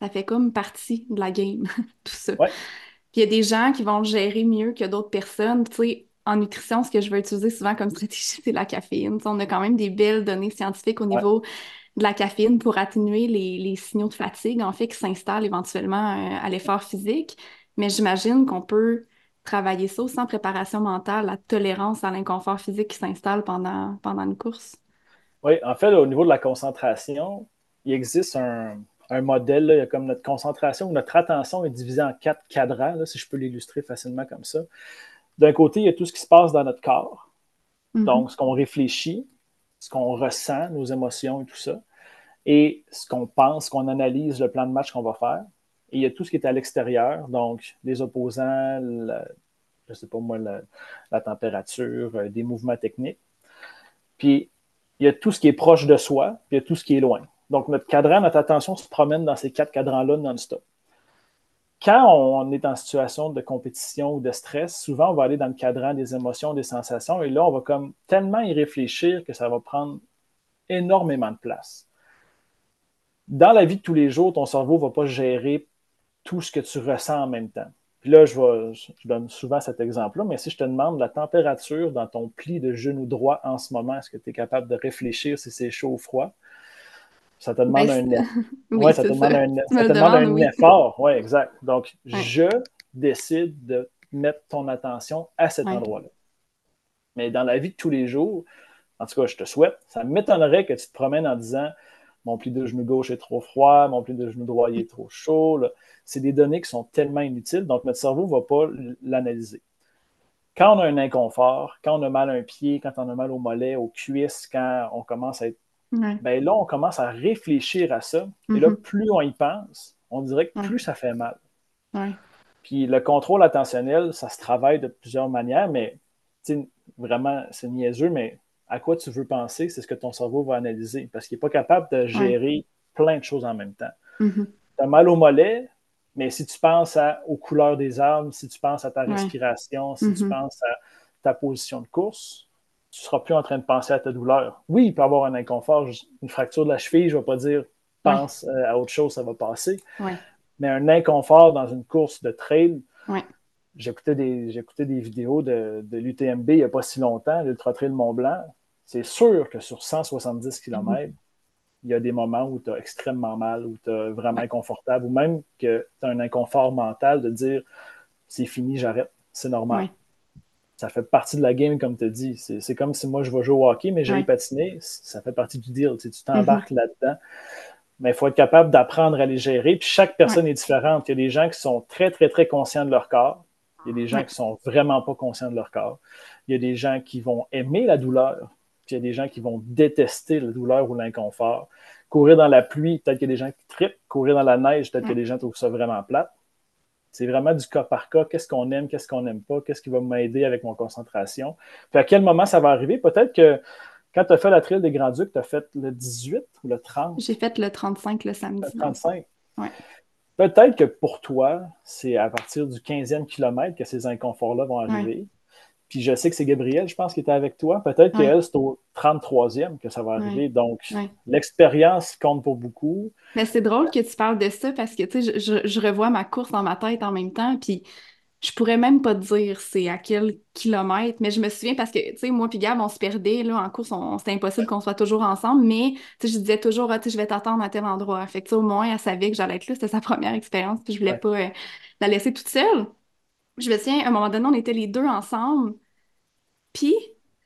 Ça fait comme partie de la game, *laughs* tout ça. Ouais il y a des gens qui vont le gérer mieux que d'autres personnes. Tu sais, en nutrition, ce que je vais utiliser souvent comme *laughs* stratégie, c'est la caféine. on a quand même des belles données scientifiques au niveau de la caféine pour atténuer les, signaux de fatigue, en fait, qui s'installent éventuellement euh, à l'effort physique. Mais j'imagine qu'on peut travailler ça sans préparation mentale, la tolérance à l'inconfort physique qui s'installe pendant, pendant une course. Oui, en fait, au niveau de la concentration, il existe un, un modèle, il y a comme notre concentration, notre attention est divisée en quatre cadrans, si je peux l'illustrer facilement comme ça. D'un côté, il y a tout ce qui se passe dans notre corps, mhm. donc ce qu'on réfléchit, ce qu'on ressent, nos émotions et tout ça, et ce qu'on pense, ce qu'on analyse, le plan de match qu'on va faire. Et il y a tout ce qui est à l'extérieur, donc les opposants, je ne sais pas moi, la, température, euh, des mouvements techniques. Puis il y a tout ce qui est proche de soi, puis il y a tout ce qui est loin. Donc, notre cadran, notre attention se promène dans ces quatre cadrans-là non-stop. Quand on est en situation de compétition ou de stress, souvent, on va aller dans le cadran des émotions, des sensations, et là, on va comme tellement y réfléchir que ça va prendre énormément de place. Dans la vie de tous les jours, ton cerveau ne va pas gérer tout ce que tu ressens en même temps. Puis là, je, je donne souvent cet exemple-là, mais si je te demande la température dans ton pli de genou droit en ce moment, est-ce que tu es capable de réfléchir si c'est chaud ou froid? Ça te demande un, oui, ça te demande un, effort. Oui, exact. Donc, je décide de mettre ton attention à cet endroit-là. Mais dans la vie de tous les jours, en tout cas, je te souhaite, ça m'étonnerait que tu te promènes en disant mon pli de genou gauche est trop froid, mon pli de genou droit est trop chaud. C'est des données qui sont tellement inutiles, donc notre cerveau ne va pas l'analyser. Quand on a un inconfort, quand on a mal à un pied, quand on a mal au mollet, aux cuisses, quand on commence à être. Ben là, on commence à réfléchir à ça. Et là, mm-hmm. plus on y pense, on dirait que plus ça fait mal. Puis le contrôle attentionnel, ça se travaille de plusieurs manières, mais vraiment, c'est niaiseux, mais à quoi tu veux penser, c'est ce que ton cerveau va analyser parce qu'il n'est pas capable de gérer plein de choses en même temps. Mm-hmm. Tu as mal au mollet, mais si tu penses aux couleurs des arbres, si tu penses à ta respiration, si tu mm-hmm. penses à ta position de course, tu ne seras plus en train de penser à ta douleur. Oui, il peut y avoir un inconfort, une fracture de la cheville, je ne vais pas dire pense euh, à autre chose, ça va passer. Mais un inconfort dans une course de trail, J'écoutais des, des vidéos de, de l'UTMB il n'y a pas si longtemps, l'Ultra Trail Mont Blanc. C'est sûr que sur 170 km, il y a des moments où tu as extrêmement mal, où tu es vraiment inconfortable, ou même que tu as un inconfort mental de dire c'est fini, j'arrête, c'est normal. Ça fait partie de la game, comme tu as dit. C'est comme si moi je vais jouer au hockey, mais j'ai patiné, ça fait partie du deal. Tu t'embarques mm-hmm. là-dedans. Mais il faut être capable d'apprendre à les gérer. Puis chaque personne est différente. Il y a des gens qui sont très, très, très conscients de leur corps. Il y a des gens qui sont vraiment pas conscients de leur corps. Il y a des gens qui vont aimer la douleur. Puis il y a des gens qui vont détester la douleur ou l'inconfort. Courir dans la pluie, peut-être qu'il y a des gens qui trippent. Courir dans la neige, peut-être qu'il y a des gens qui trouvent ça vraiment plate. C'est vraiment du cas par cas. Qu'est-ce qu'on aime, qu'est-ce qu'on n'aime pas, qu'est-ce qui va m'aider avec mon concentration? Puis à quel moment ça va arriver? Peut-être que quand tu as fait la trail des Grands-Ducs, tu as fait le 18 ou le 30? J'ai fait le 35 le samedi. Le 35? Oui. Peut-être que pour toi, c'est à partir du 15e kilomètre que ces inconforts-là vont arriver. Puis je sais que c'est Gabrielle, je pense, qui était avec toi. Peut-être qu'elle, c'est au 33e que ça va arriver. Donc, l'expérience compte pour beaucoup. Mais c'est drôle que tu parles de ça parce que, tu sais, je, je, revois ma course dans ma tête en même temps. Puis je pourrais même pas te dire c'est à quel kilomètre, mais je me souviens parce que, tu sais, moi puis Gab, on se perdait, là, en course, c'était impossible qu'on soit toujours ensemble, mais, tu sais, je disais toujours, ah, tu sais, je vais t'attendre à tel endroit. Fait que, au moins, elle savait que j'allais être là, c'était sa première expérience, puis je voulais pas euh, la laisser toute seule. Je me souviens, à un moment donné, on était les deux ensemble, puis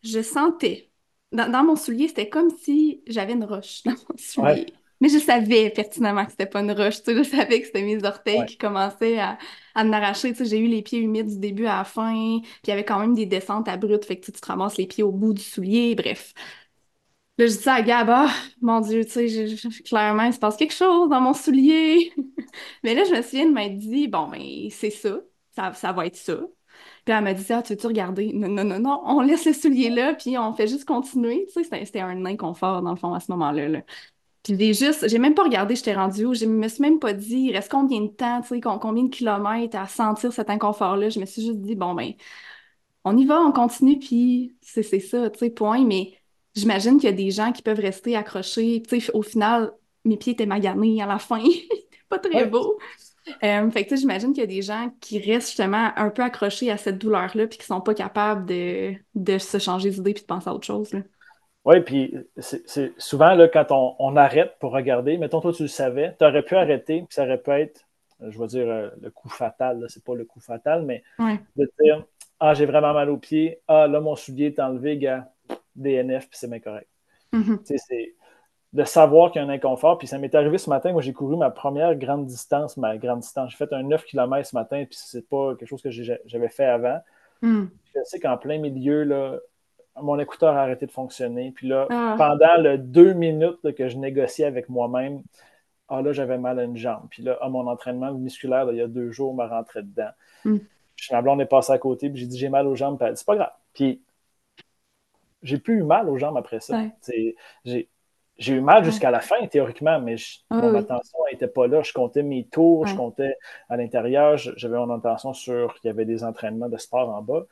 je sentais, dans, mon soulier, c'était comme si j'avais une roche dans mon soulier. Mais je savais pertinemment que c'était pas une roche, tu sais, je savais que c'était mes orteils qui commençaient à, à m'arracher, tu sais, j'ai eu les pieds humides du début à la fin, puis il y avait quand même des descentes abruptes, fait que tu te ramasses les pieds au bout du soulier, bref. Là, je dis ça à Gab, ah, mon Dieu, tu sais, clairement, il se passe quelque chose dans mon soulier. *laughs* mais là, je me souviens de m'être dit, bon, ben, c'est ça, ça, ça va être ça. Puis elle m'a dit, ah, tu veux-tu regarder? Non, non, non, non, on laisse le soulier là, puis on fait juste continuer. Tu sais, c'était un inconfort, dans le fond, à ce moment-là. Là. Puis j'ai juste, j'ai même pas regardé, j'étais rendue où, je me suis même pas dit, il reste combien de temps, tu sais, combien de kilomètres à sentir cet inconfort-là? Je me suis juste dit, bon, ben, on y va, on continue, puis c'est ça, tu sais, point. Mais j'imagine qu'il y a des gens qui peuvent rester accrochés. Tu sais, au final, mes pieds étaient maganés à la fin. *laughs* pas très beau. Euh, fait que j'imagine qu'il y a des gens qui restent justement un peu accrochés à cette douleur-là puis qui sont pas capables de, de se changer d'idée puis de penser à autre chose. Là. Oui, puis c'est souvent là, quand on, arrête pour regarder, mettons toi tu le savais, tu aurais pu arrêter, puis ça aurait pu être, je vais dire euh, le coup fatal, c'est pas le coup fatal, mais de dire Ah, j'ai vraiment mal au pied, ah là mon soulier est enlevé, gars, DNF, puis c'est bien correct. Mm-hmm. De savoir qu'il y a un inconfort. Puis ça m'est arrivé ce matin, moi j'ai couru ma première grande distance, ma grande distance. J'ai fait un 9 km ce matin, puis c'est pas quelque chose que j'avais fait avant. Mm. Je sais qu'en plein milieu, là, mon écouteur a arrêté de fonctionner. Puis là, ah. pendant les deux minutes que je négociais avec moi-même, ah là, j'avais mal à une jambe. Puis là, ah, mon entraînement musculaire, il y a deux jours, m'a rentré dedans. Mm. Ma blonde est passée à côté, puis j'ai dit, j'ai mal aux jambes. Puis elle dit, c'est pas grave. Puis j'ai plus eu mal aux jambes après ça. J'ai eu mal jusqu'à la fin, théoriquement, mais ah mon attention n'était pas là. Je comptais mes tours, je comptais à l'intérieur, j'avais mon attention sur qu'il y avait des entraînements de sport en bas.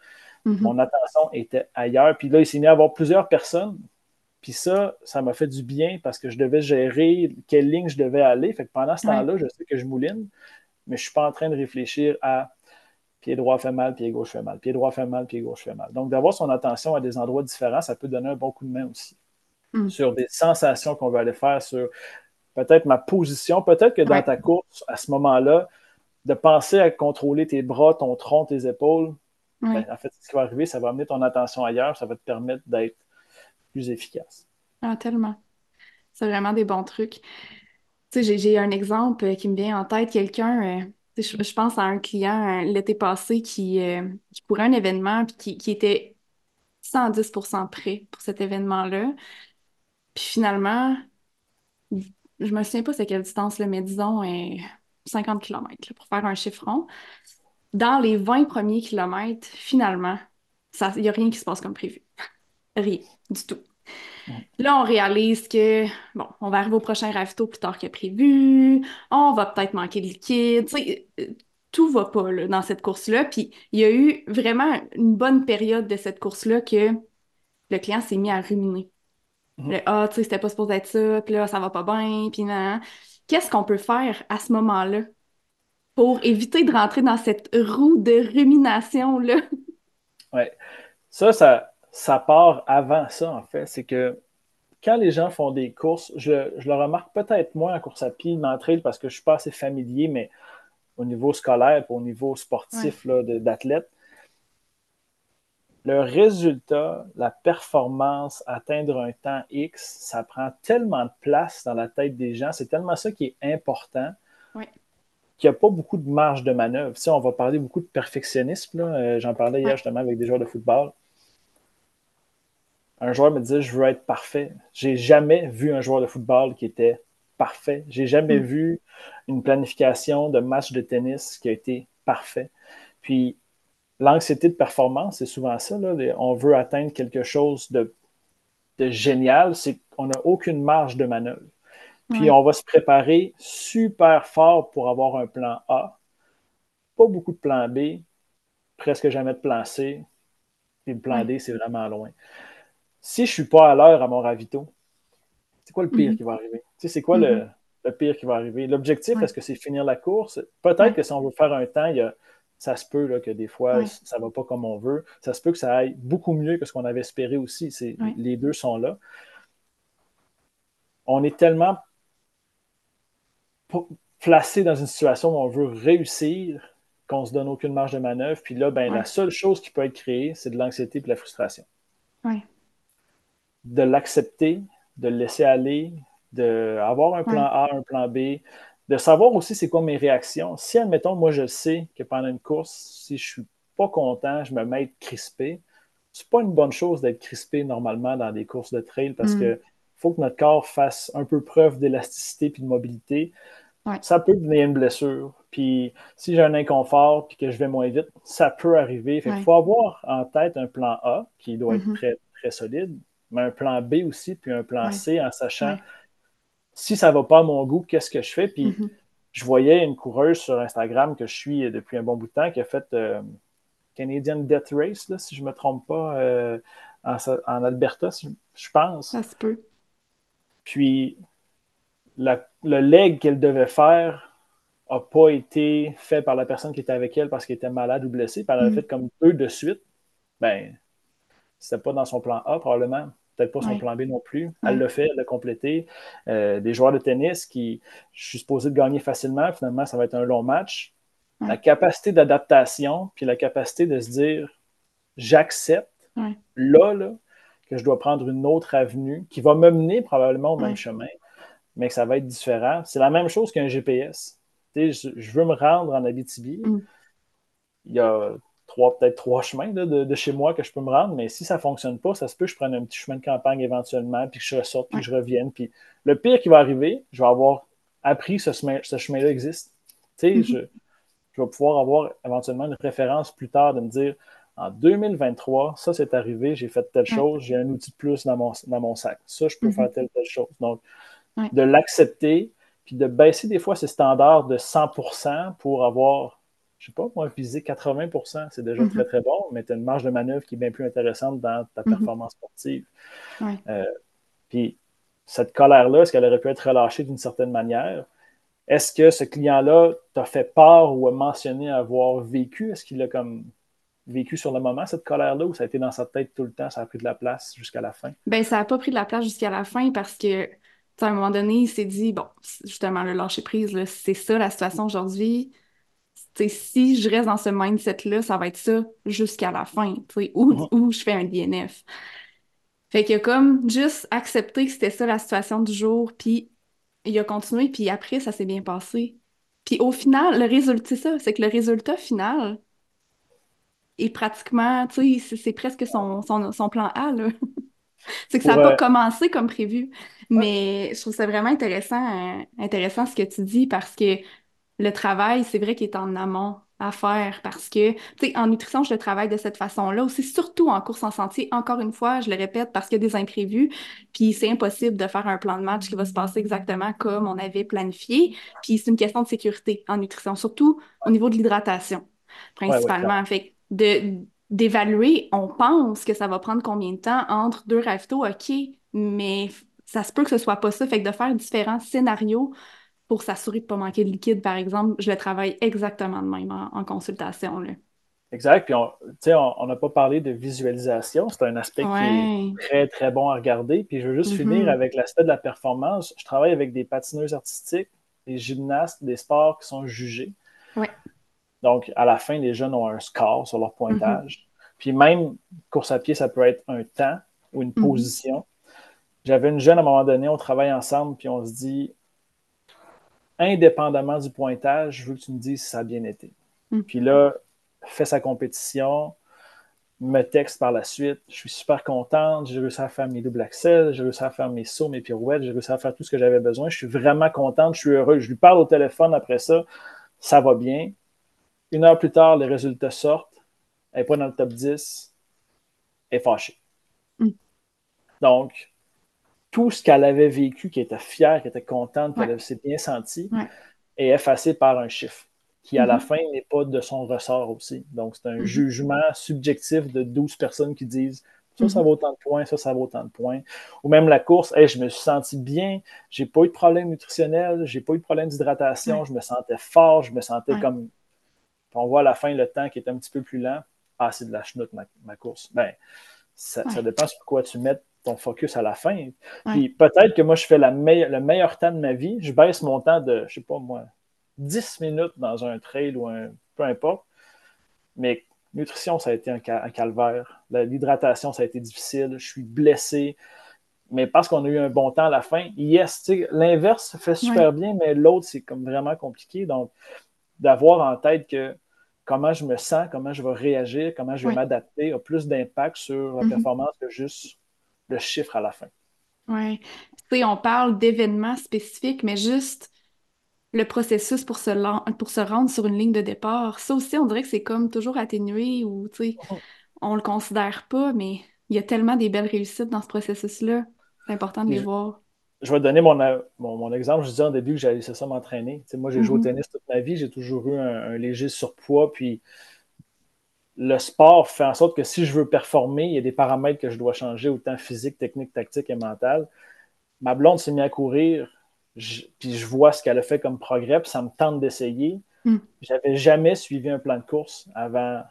Mm-hmm. Mon attention était ailleurs. Puis là, il s'est mis à avoir plusieurs personnes. Puis ça, ça m'a fait du bien parce que je devais gérer quelle ligne je devais aller. Fait que pendant ce temps-là, je sais que je mouline. mais je ne suis pas en train de réfléchir à pied droit fait mal, pied gauche fait mal, pied droit fait mal, pied gauche fait mal. Donc, d'avoir son attention à des endroits différents, ça peut donner un bon coup de main aussi. Mm. Sur des sensations qu'on veut aller faire, sur peut-être ma position, peut-être que dans ta course, à ce moment-là, de penser à contrôler tes bras, ton tronc, tes épaules, ben, en fait, ce qui va arriver, ça va amener ton attention ailleurs, ça va te permettre d'être plus efficace. Ah, tellement. C'est vraiment des bons trucs. Tu sais, j'ai un exemple qui me vient en tête, quelqu'un, euh, je, pense à un client euh, l'été passé qui, euh, qui pourrait un événement puis qui, était 110% prêt pour cet événement-là. Puis finalement, je me souviens pas c'est quelle distance, là, mais disons 50 km pour faire un chiffron. Dans les 20 premiers kilomètres, finalement, il n'y a rien qui se passe comme prévu. *laughs* rien du tout. Là, on réalise que, bon, on va arriver au prochain ravito plus tard que prévu, on va peut-être manquer de liquide, euh, tout va pas dans cette course-là. Puis il y a eu vraiment une bonne période de cette course-là que le client s'est mis à ruminer. Mhm. ah, tu sais, c'était pas supposé être ça, puis là, ça va pas bien, puis non. Qu'est-ce qu'on peut faire à ce moment-là pour éviter de rentrer dans cette roue de rumination-là? *laughs* Oui. Ça, ça, ça part avant ça, en fait. C'est que quand les gens font des courses, je, le remarque peut-être moins en course à pied, d'entrée parce que je ne suis pas assez familier, mais au niveau scolaire, au niveau sportif d'athlète, le résultat, la performance, atteindre un temps X, ça prend tellement de place dans la tête des gens. C'est tellement ça qui est important qu'il n'y a pas beaucoup de marge de manœuvre. On va parler beaucoup de perfectionnisme. Euh, j'en parlais hier justement avec des joueurs de football un joueur me disait je veux être parfait. J'ai jamais vu un joueur de football qui était parfait. J'ai jamais hmm. vu une planification de match de tennis qui a été parfait. Puis l'anxiété de performance, c'est souvent ça. On veut atteindre quelque chose de, génial, c'est qu'on n'a aucune marge de manœuvre. Puis on va se préparer super fort pour avoir un plan A, pas beaucoup de plan B, presque jamais de plan C, puis le plan D, c'est vraiment loin si je ne suis pas à l'heure à mon ravito, c'est quoi le pire mhm. qui va arriver? c'est quoi le, mhm. pire qui va arriver? L'objectif, est-ce que c'est finir la course? Peut-être que si on veut faire un temps, ça se peut que des fois, ça ne va pas comme on veut. Ça se peut que ça aille beaucoup mieux que ce qu'on avait espéré aussi. Les deux sont là. On est tellement placé dans une situation où on veut réussir qu'on ne se donne aucune marge de manœuvre. Puis là, ben, la seule chose qui peut être créée, c'est de l'anxiété et de la frustration. Oui de l'accepter, de le laisser aller, d'avoir un plan A, un plan B, de savoir aussi c'est quoi mes réactions. Si, admettons, moi, je sais que pendant une course, si je suis pas content, je me mets à être crispé, c'est pas une bonne chose d'être crispé normalement dans des courses de trail parce qu'il mm. que faut que notre corps fasse un peu preuve d'élasticité et de mobilité. Ça peut devenir une blessure. Puis si j'ai un inconfort puis que je vais moins vite, ça peut arriver. Il faut avoir en tête un plan A qui doit être mm-hmm. très, très solide, mais un plan B aussi, puis un plan C en sachant si ça ne va pas à mon goût, qu'est-ce que je fais? Puis mm-hmm. je voyais une coureuse sur Instagram que je suis depuis un bon bout de temps qui a fait euh, Canadian Death Race, si je ne me trompe pas, euh, en, Alberta, je pense. Ça se peut. Puis le leg qu'elle devait faire n'a pas été fait par la personne qui était avec elle parce qu'elle était malade ou blessée. Puis elle a mm. fait comme deux de suite. Ben, c'était pas dans son plan A, probablement. Peut-être pas son plan B non plus. Elle l'a fait, elle l'a complété. Euh, des joueurs de tennis qui, je suis supposé de gagner facilement. Finalement, ça va être un long match. La capacité d'adaptation, puis la capacité de se dire, j'accepte là, là, que je dois prendre une autre avenue qui va me mener probablement au même chemin, mais que ça va être différent. C'est la même chose qu'un GPS. Je, je, veux me rendre en Abitibi. Mm. Il y a trois, peut-être trois chemins de, chez moi que je peux me rendre, mais si ça ne fonctionne pas, ça se peut que je prenne un petit chemin de campagne éventuellement, puis que je ressorte, puis que je revienne. Puis le pire qui va arriver, je vais avoir appris que ce, chemin, ce chemin-là existe. Tu sais, mhm. je, je, vais pouvoir avoir éventuellement une référence plus tard de me dire en 2023, ça c'est arrivé, j'ai fait telle chose, j'ai un outil de plus dans mon, dans mon sac. Ça, je peux mhm. faire telle, telle chose. Donc, de l'accepter, puis de baisser des fois ces standards de 100% pour avoir je sais pas, moi, viser 80% c'est déjà très, mhm. très bon, mais tu as une marge de manœuvre qui est bien plus intéressante dans ta mhm. performance sportive. Euh, puis cette colère-là, est-ce qu'elle aurait pu être relâchée d'une certaine manière? Est-ce que ce client-là t'a fait peur ou a mentionné avoir vécu? Est-ce qu'il a comme vécu sur le moment, cette colère-là, ou ça a été dans sa tête tout le temps, ça a pris de la place jusqu'à la fin? Ben, ça n'a pas pris de la place jusqu'à la fin parce que, à un moment donné, il s'est dit, bon, justement, le lâcher prise, c'est ça la situation aujourd'hui. Si je reste dans ce mindset-là, ça va être ça jusqu'à la fin, où je fais un DNF. Fait qu'il a comme juste accepté que c'était ça la situation du jour, puis il a continué, puis après, ça s'est bien passé. Puis au final, le résultat, c'est ça, c'est que le résultat final est pratiquement, tu sais, c'est presque son, son, plan A, là. *laughs* c'est que ça n'a pas commencé comme prévu. Mais je trouve ça vraiment intéressant, euh, intéressant ce que tu dis parce que le travail, c'est vrai qu'il est en amont à faire parce que, tu sais, en nutrition, je le travaille de cette façon-là aussi, surtout en course en sentier. Encore une fois, je le répète parce qu'il y a des imprévus, puis c'est impossible de faire un plan de match qui va se passer exactement comme on avait planifié. Puis c'est une question de sécurité en nutrition, surtout au niveau de l'hydratation, principalement. fait de d'évaluer, on pense que ça va prendre combien de temps entre deux ravitaux, OK, mais ça se peut que ce soit pas ça. Fait que de faire différents scénarios pour s'assurer de ne pas manquer de liquide, par exemple, je le travaille exactement de même en, consultation. Là. Exact. Puis, on n'a pas parlé de visualisation. C'est un aspect qui est très, très bon à regarder. Puis, je veux juste finir mm-hmm. avec l'aspect de la performance. Je travaille avec des patineuses artistiques, des gymnastes, des sports qui sont jugés. Donc, à la fin, les jeunes ont un score sur leur pointage. Mm-hmm. Puis, même course à pied, ça peut être un temps ou une mm-hmm. position. J'avais une jeune à un moment donné, on travaille ensemble, puis on se dit indépendamment du pointage, je veux que tu me dises si ça a bien été. Hmm. Puis là, fait sa compétition, me texte par la suite. Je suis super contente. J'ai réussi à faire mes doubles axels, j'ai réussi à faire mes sauts, mes pirouettes, j'ai réussi à faire tout ce que j'avais besoin. Je suis vraiment contente, je suis heureux. Je lui parle au téléphone après ça. Ça va bien. Une heure plus tard, les résultats sortent. Elle n'est pas dans le top 10. Elle est fâchée. Hmm. Donc, tout ce qu'elle avait vécu, qui était fière, qui était contente, qu'elle s'est bien sentie, est effacé par un chiffre qui, à la mm-hmm. fin, n'est pas de son ressort aussi. Donc, c'est un mm-hmm. jugement subjectif de 12 personnes qui disent ça, ça mm-hmm. vaut autant de points, ça, ça vaut autant de points. Ou même la course, je me suis senti bien, j'ai pas eu de problème nutritionnel, j'ai pas eu de problème d'hydratation, je me sentais fort, je me sentais comme. On voit à la fin le temps qui est un petit peu plus lent. Ah, c'est de la chenoute, ma, course. Ben, ça, ça, dépend sur quoi tu mets ton focus à la fin. Puis peut-être que moi, je fais la le meilleur temps de ma vie. Je baisse mon temps de, je sais pas moi, 10 minutes dans un trail ou un. peu importe. Mais nutrition, ça a été un, calvaire. L'hydratation, ça a été difficile. Je suis blessé. Mais parce qu'on a eu un bon temps à la fin, yes, l'inverse fait super bien, mais l'autre, c'est comme vraiment compliqué. Donc, d'avoir en tête que comment je me sens, comment je vais réagir, comment je vais m'adapter a plus d'impact sur la mm-hmm. performance que juste le chiffre à la fin. Oui. Tu sais, on parle d'événements spécifiques, mais juste le processus pour se, pour se rendre sur une ligne de départ, ça aussi, on dirait que c'est comme toujours atténué ou, tu sais, oh. on le considère pas, mais il y a tellement des belles réussites dans ce processus-là. C'est important de les voir. Je vais te donner mon, mon, exemple. Je disais en début que j'allais ça m'entraîner. Tu sais, moi, j'ai joué au mm-hmm. tennis toute ma vie. J'ai toujours eu un léger surpoids. Puis le sport fait en sorte que si je veux performer, il y a des paramètres que je dois changer, autant physique, technique, tactique et mental. Ma blonde s'est mise à courir, puis je vois ce qu'elle a fait comme progrès, puis ça me tente d'essayer. Je n'avais jamais suivi un plan de course avant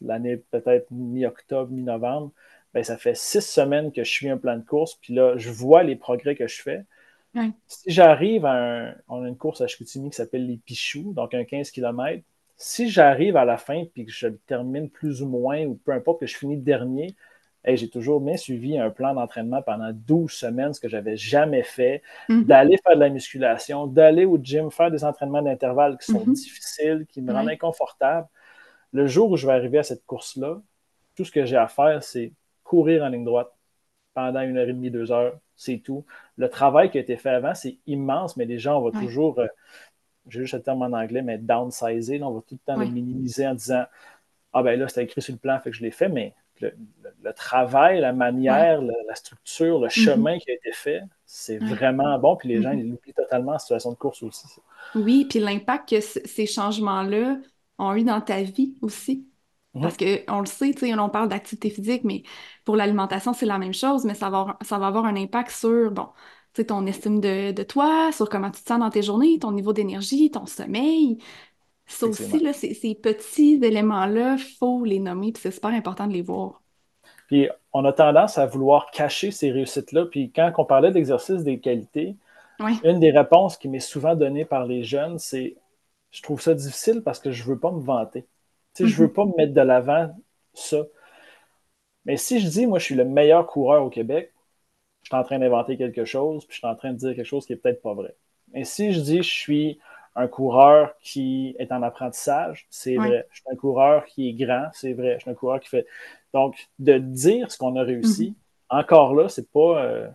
l'année peut-être mi-octobre, mi-novembre. Ben, ça fait six semaines que je suis un plan de course, puis là, je vois les progrès que je fais. Si j'arrive à un, on a une course à Chicoutimi qui s'appelle les Pichoux, donc un 15 km, si j'arrive à la fin puis que je termine plus ou moins, ou peu importe que je finis dernier, j'ai toujours bien suivi un plan d'entraînement pendant 12 semaines, ce que je n'avais jamais fait, mhm. d'aller faire de la musculation, d'aller au gym, faire des entraînements d'intervalle qui sont mhm. difficiles, qui me rendent inconfortable. Le jour où je vais arriver à cette course-là, tout ce que j'ai à faire, c'est courir en ligne droite pendant une heure et demie, deux heures, c'est tout. Le travail qui a été fait avant, c'est immense, mais les gens vont toujours euh, j'ai juste le terme en anglais, mais downsizer, on va tout le temps le minimiser en disant Ah ben là, c'était écrit sur le plan, fait que je l'ai fait, mais le, travail, la manière, la, structure, le mhm. chemin qui a été fait, c'est vraiment bon. Puis les gens, mhm. ils l'oublient totalement en situation de course aussi. Oui, puis l'impact que ces changements-là ont eu dans ta vie aussi. Mhm. Parce qu'on le sait, on parle d'activité physique, mais pour l'alimentation, c'est la même chose, mais ça va, ça va avoir un impact sur, bon, ton estime de, toi, sur comment tu te sens dans tes journées, ton niveau d'énergie, ton sommeil. Ça aussi, là, ces, ces petits éléments-là, il faut les nommer, puis c'est super important de les voir. Puis on a tendance à vouloir cacher ces réussites-là. Puis quand on parlait d'exercice des qualités, une des réponses qui m'est souvent donnée par les jeunes, c'est je trouve ça difficile parce que je ne veux pas me vanter. Je ne veux mhm. pas me mettre de l'avant ça. Mais si je dis, moi, je suis le meilleur coureur au Québec, je suis en train d'inventer quelque chose, puis je suis en train de dire quelque chose qui n'est peut-être pas vrai. Mais si je dis, je suis un coureur qui est en apprentissage, c'est vrai. Je suis un coureur qui est grand, c'est vrai. Je suis un coureur qui fait. Donc, de dire ce qu'on a réussi, mhm. encore là, c'est pas. Euh,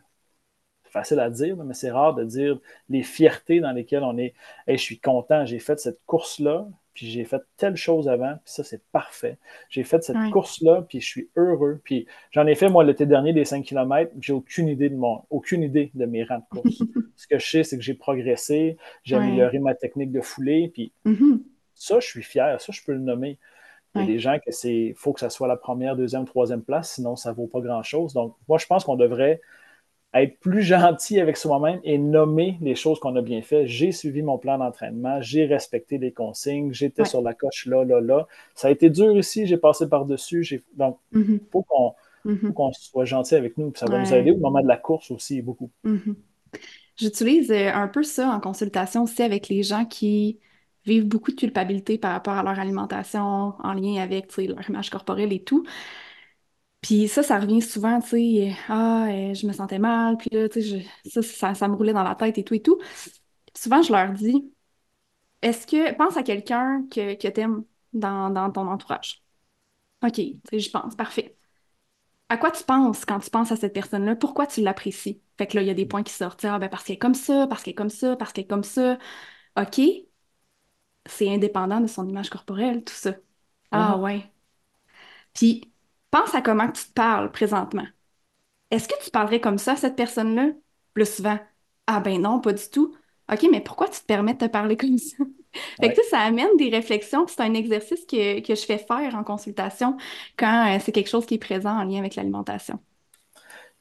facile à dire, mais c'est rare de dire les fiertés dans lesquelles on est. et je suis content, j'ai fait cette course-là, puis j'ai fait telle chose avant, puis ça, c'est parfait. J'ai fait cette course-là, puis je suis heureux. Puis j'en ai fait, moi, l'été dernier, des 5 km, j'ai aucune idée de mon, aucune idée de mes rangs de course. *laughs* Ce que je sais, c'est que j'ai progressé, j'ai amélioré ma technique de foulée, puis mm-hmm. ça, je suis fier, ça, je peux le nommer. Il y a des gens que c'est, faut que ça soit la première, deuxième, troisième place, sinon ça vaut pas grand-chose. Donc, moi, je pense qu'on devrait être plus gentil avec soi-même et nommer les choses qu'on a bien fait. J'ai suivi mon plan d'entraînement, j'ai respecté les consignes, j'étais sur la coche là, là, là. Ça a été dur aussi, j'ai passé par-dessus. Donc, il mm-hmm. mm-hmm. faut qu'on soit gentil avec nous. Ça va nous aider au moment de la course aussi, beaucoup. Mm-hmm. J'utilise euh, un peu ça en consultation aussi avec les gens qui vivent beaucoup de culpabilité par rapport à leur alimentation en lien avec leur image corporelle et tout. Puis ça, ça revient souvent, tu sais, ah, euh, je me sentais mal, puis là, tu sais, ça, ça, me roulait dans la tête et tout et tout. Souvent, je leur dis, est-ce que, pense à quelqu'un que, que t'aimes dans, dans ton entourage. OK, tu sais, je pense, parfait. À quoi tu penses quand tu penses à cette personne-là? Pourquoi tu l'apprécies? Fait que là, il y a des points qui sortent. Ah, ben parce qu'elle est comme ça, parce qu'elle est comme ça, parce qu'elle est comme ça. OK, c'est indépendant de son image corporelle, tout ça. Ah, mm-hmm. ouais. Puis, pense à comment tu te parles présentement. Est-ce que tu parlerais comme ça à cette personne-là? Plus souvent? Ah ben non, pas du tout. OK, mais pourquoi tu te permets de te parler comme ça? *laughs* fait que ça amène des réflexions. C'est un exercice que, je fais faire en consultation quand euh, c'est quelque chose qui est présent en lien avec l'alimentation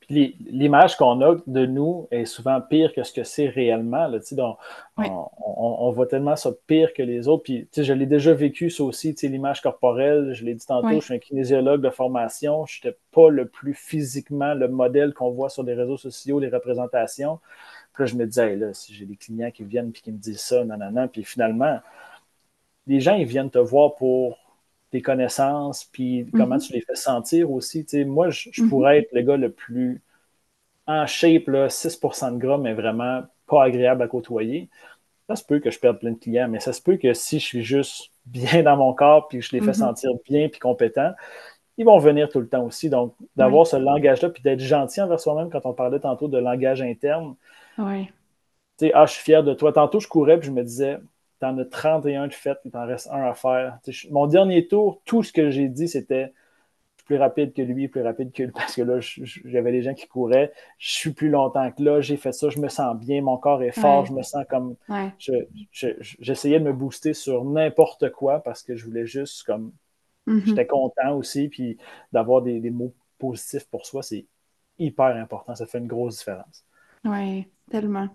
l'image qu'on a de nous est souvent pire que ce que c'est réellement. Là, donc, on, voit tellement ça pire que les autres. Puis, je l'ai déjà vécu, ça aussi, l'image corporelle. Je l'ai dit tantôt, je suis un kinésiologue de formation. Je n'étais pas le plus physiquement le modèle qu'on voit sur les réseaux sociaux, les représentations. Puis là, je me disais, là, si j'ai des clients qui viennent et qui me disent ça, nanana, puis finalement, les gens, ils viennent te voir pour tes connaissances, puis comment mm-hmm. tu les fais sentir aussi. moi, je, mm-hmm. pourrais être le gars le plus en shape, là, 6% de gras, mais vraiment pas agréable à côtoyer. Ça se peut que je perde plein de clients, mais ça se peut que si je suis juste bien dans mon corps, puis je les fais mm-hmm. sentir bien puis compétents, ils vont venir tout le temps aussi. Donc, d'avoir ce langage-là, puis d'être gentil envers soi-même quand on parlait tantôt de langage interne. Oui. Tu sais, ah, je suis fier de toi. Tantôt, je courais, puis je me disais, T'en as 31 de fait, il t'en reste un à faire. mon dernier tour, tout ce que j'ai dit, c'était plus rapide que lui, plus rapide que lui, *laughs* parce que là, j'avais des gens qui couraient. Je suis plus longtemps que là, j'ai fait ça, je me sens bien, mon corps est fort, je me sens comme. J'essayais de me booster sur n'importe quoi parce que je voulais juste comme. Mm-hmm. J'étais content aussi, puis d'avoir des, des, mots positifs pour soi, c'est hyper important. Ça fait une grosse différence. Oui, tellement.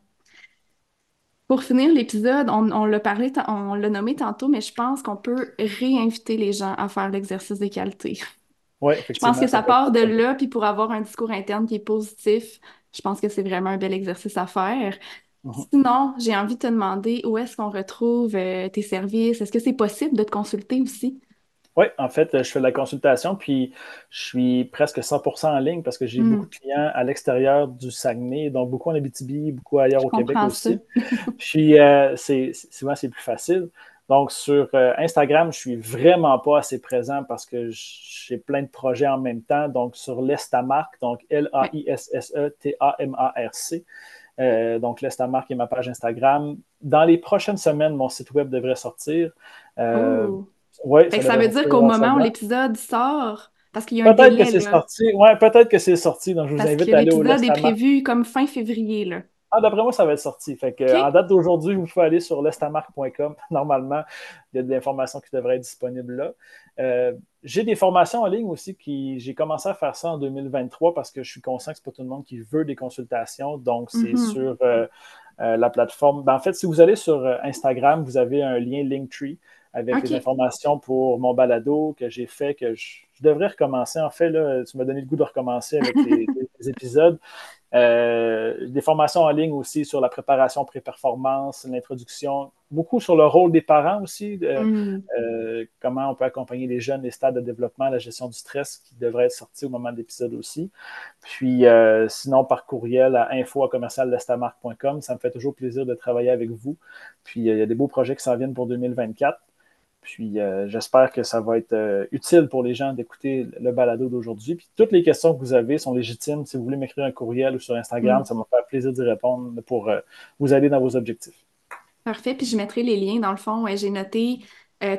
Pour finir l'épisode, on, l'a parlé, on l'a nommé tantôt, mais je pense qu'on peut réinviter les gens à faire l'exercice des qualités. Oui. Je pense que ça, part de là, puis pour avoir un discours interne qui est positif, je pense que c'est vraiment un bel exercice à faire. Mm-hmm. Sinon, j'ai envie de te demander où est-ce qu'on retrouve euh, tes services? Est-ce que c'est possible de te consulter aussi? Oui, en fait, je fais de la consultation, puis je suis presque 100% en ligne parce que j'ai hmm. beaucoup de clients à l'extérieur du Saguenay, donc beaucoup en Abitibi, beaucoup ailleurs au Québec aussi. *laughs* puis euh, c'est, souvent, c'est plus facile. Donc, sur euh, Instagram, je suis vraiment pas assez présent parce que j'ai plein de projets en même temps. Donc, sur l'Estamark, donc L-A-I-S-S-E-T-A-M-A-R-C. Euh, donc, l'Estamark est ma page Instagram. Dans les prochaines semaines, mon site web devrait sortir. Ouais, ça, veut dire qu'au moment où l'épisode sort, parce qu'il y a un Peut-être que c'est sorti. Ouais, peut-être que c'est sorti. Donc, je vous invite à aller au L'épisode est prévu comme fin février. Là. Ah, d'après moi, ça va être sorti. Fait que, En date d'aujourd'hui, vous pouvez aller sur lestamarque.com. *laughs* Normalement, il y a de l'information qui devrait être disponible là. Euh, j'ai des formations en ligne aussi qui j'ai commencé à faire ça en 2023 parce que je suis conscient que ce n'est pas tout le monde qui veut des consultations. Donc, c'est mm-hmm. sur euh, euh, la plateforme. Ben, en fait, si vous allez sur Instagram, vous avez un lien Linktree avec des informations pour mon balado que j'ai fait, que je, devrais recommencer. En fait, là, tu m'as donné le goût de recommencer avec *laughs* les, épisodes. Euh, des formations en ligne aussi sur la préparation pré-performance, l'introduction, beaucoup sur le rôle des parents aussi, mm. euh, comment on peut accompagner les jeunes, les stades de développement, la gestion du stress qui devrait être sorti au moment de l'épisode aussi. Puis euh, sinon, par courriel à info ça me fait toujours plaisir de travailler avec vous. Puis il y a des beaux projets qui s'en viennent pour 2024. Puis euh, j'espère que ça va être euh, utile pour les gens d'écouter le balado d'aujourd'hui. Puis toutes les questions que vous avez sont légitimes. Si vous voulez m'écrire un courriel ou sur Instagram, mm. ça me faire plaisir d'y répondre pour euh, vous aider dans vos objectifs. Parfait. Puis je mettrai les liens dans le fond. j'ai noté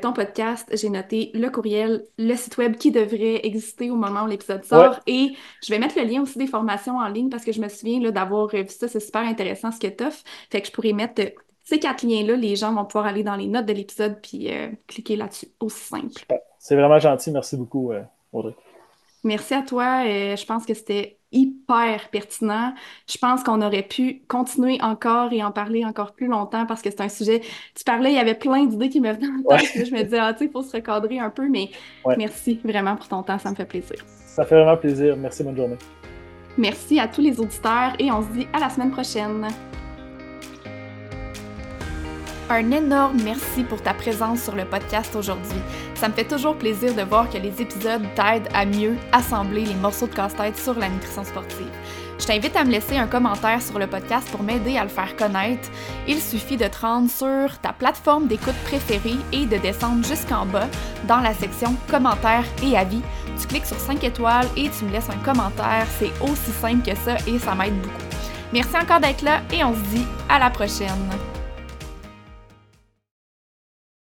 ton podcast, j'ai noté le courriel, le site web qui devrait exister au moment où l'épisode sort. Et je vais mettre le lien aussi des formations en ligne parce que je me souviens d'avoir vu ça. C'est super intéressant ce que tu offres. Fait que je pourrais mettre ces quatre liens-là, les gens vont pouvoir aller dans les notes de l'épisode puis euh, cliquer là-dessus. Aussi simple. C'est vraiment gentil. Merci beaucoup, euh, Audrey. Merci à toi. Euh, je pense que c'était hyper pertinent. Je pense qu'on aurait pu continuer encore et en parler encore plus longtemps parce que c'est un sujet. Tu parlais, il y avait plein d'idées qui me venaient en tête. Je me disais, ah, tu sais, il faut se recadrer un peu, mais merci vraiment pour ton temps. Ça me fait plaisir. Ça fait vraiment plaisir. Merci, bonne journée. Merci à tous les auditeurs et on se dit à la semaine prochaine. Un énorme merci pour ta présence sur le podcast aujourd'hui. Ça me fait toujours plaisir de voir que les épisodes t'aident à mieux assembler les morceaux de casse-tête sur la nutrition sportive. Je t'invite à me laisser un commentaire sur le podcast pour m'aider à le faire connaître. Il suffit de te rendre sur ta plateforme d'écoute préférée et de descendre jusqu'en bas dans la section commentaires et avis. Tu cliques sur 5 étoiles et tu me laisses un commentaire. C'est aussi simple que ça et ça m'aide beaucoup. Merci encore d'être là et on se dit à la prochaine.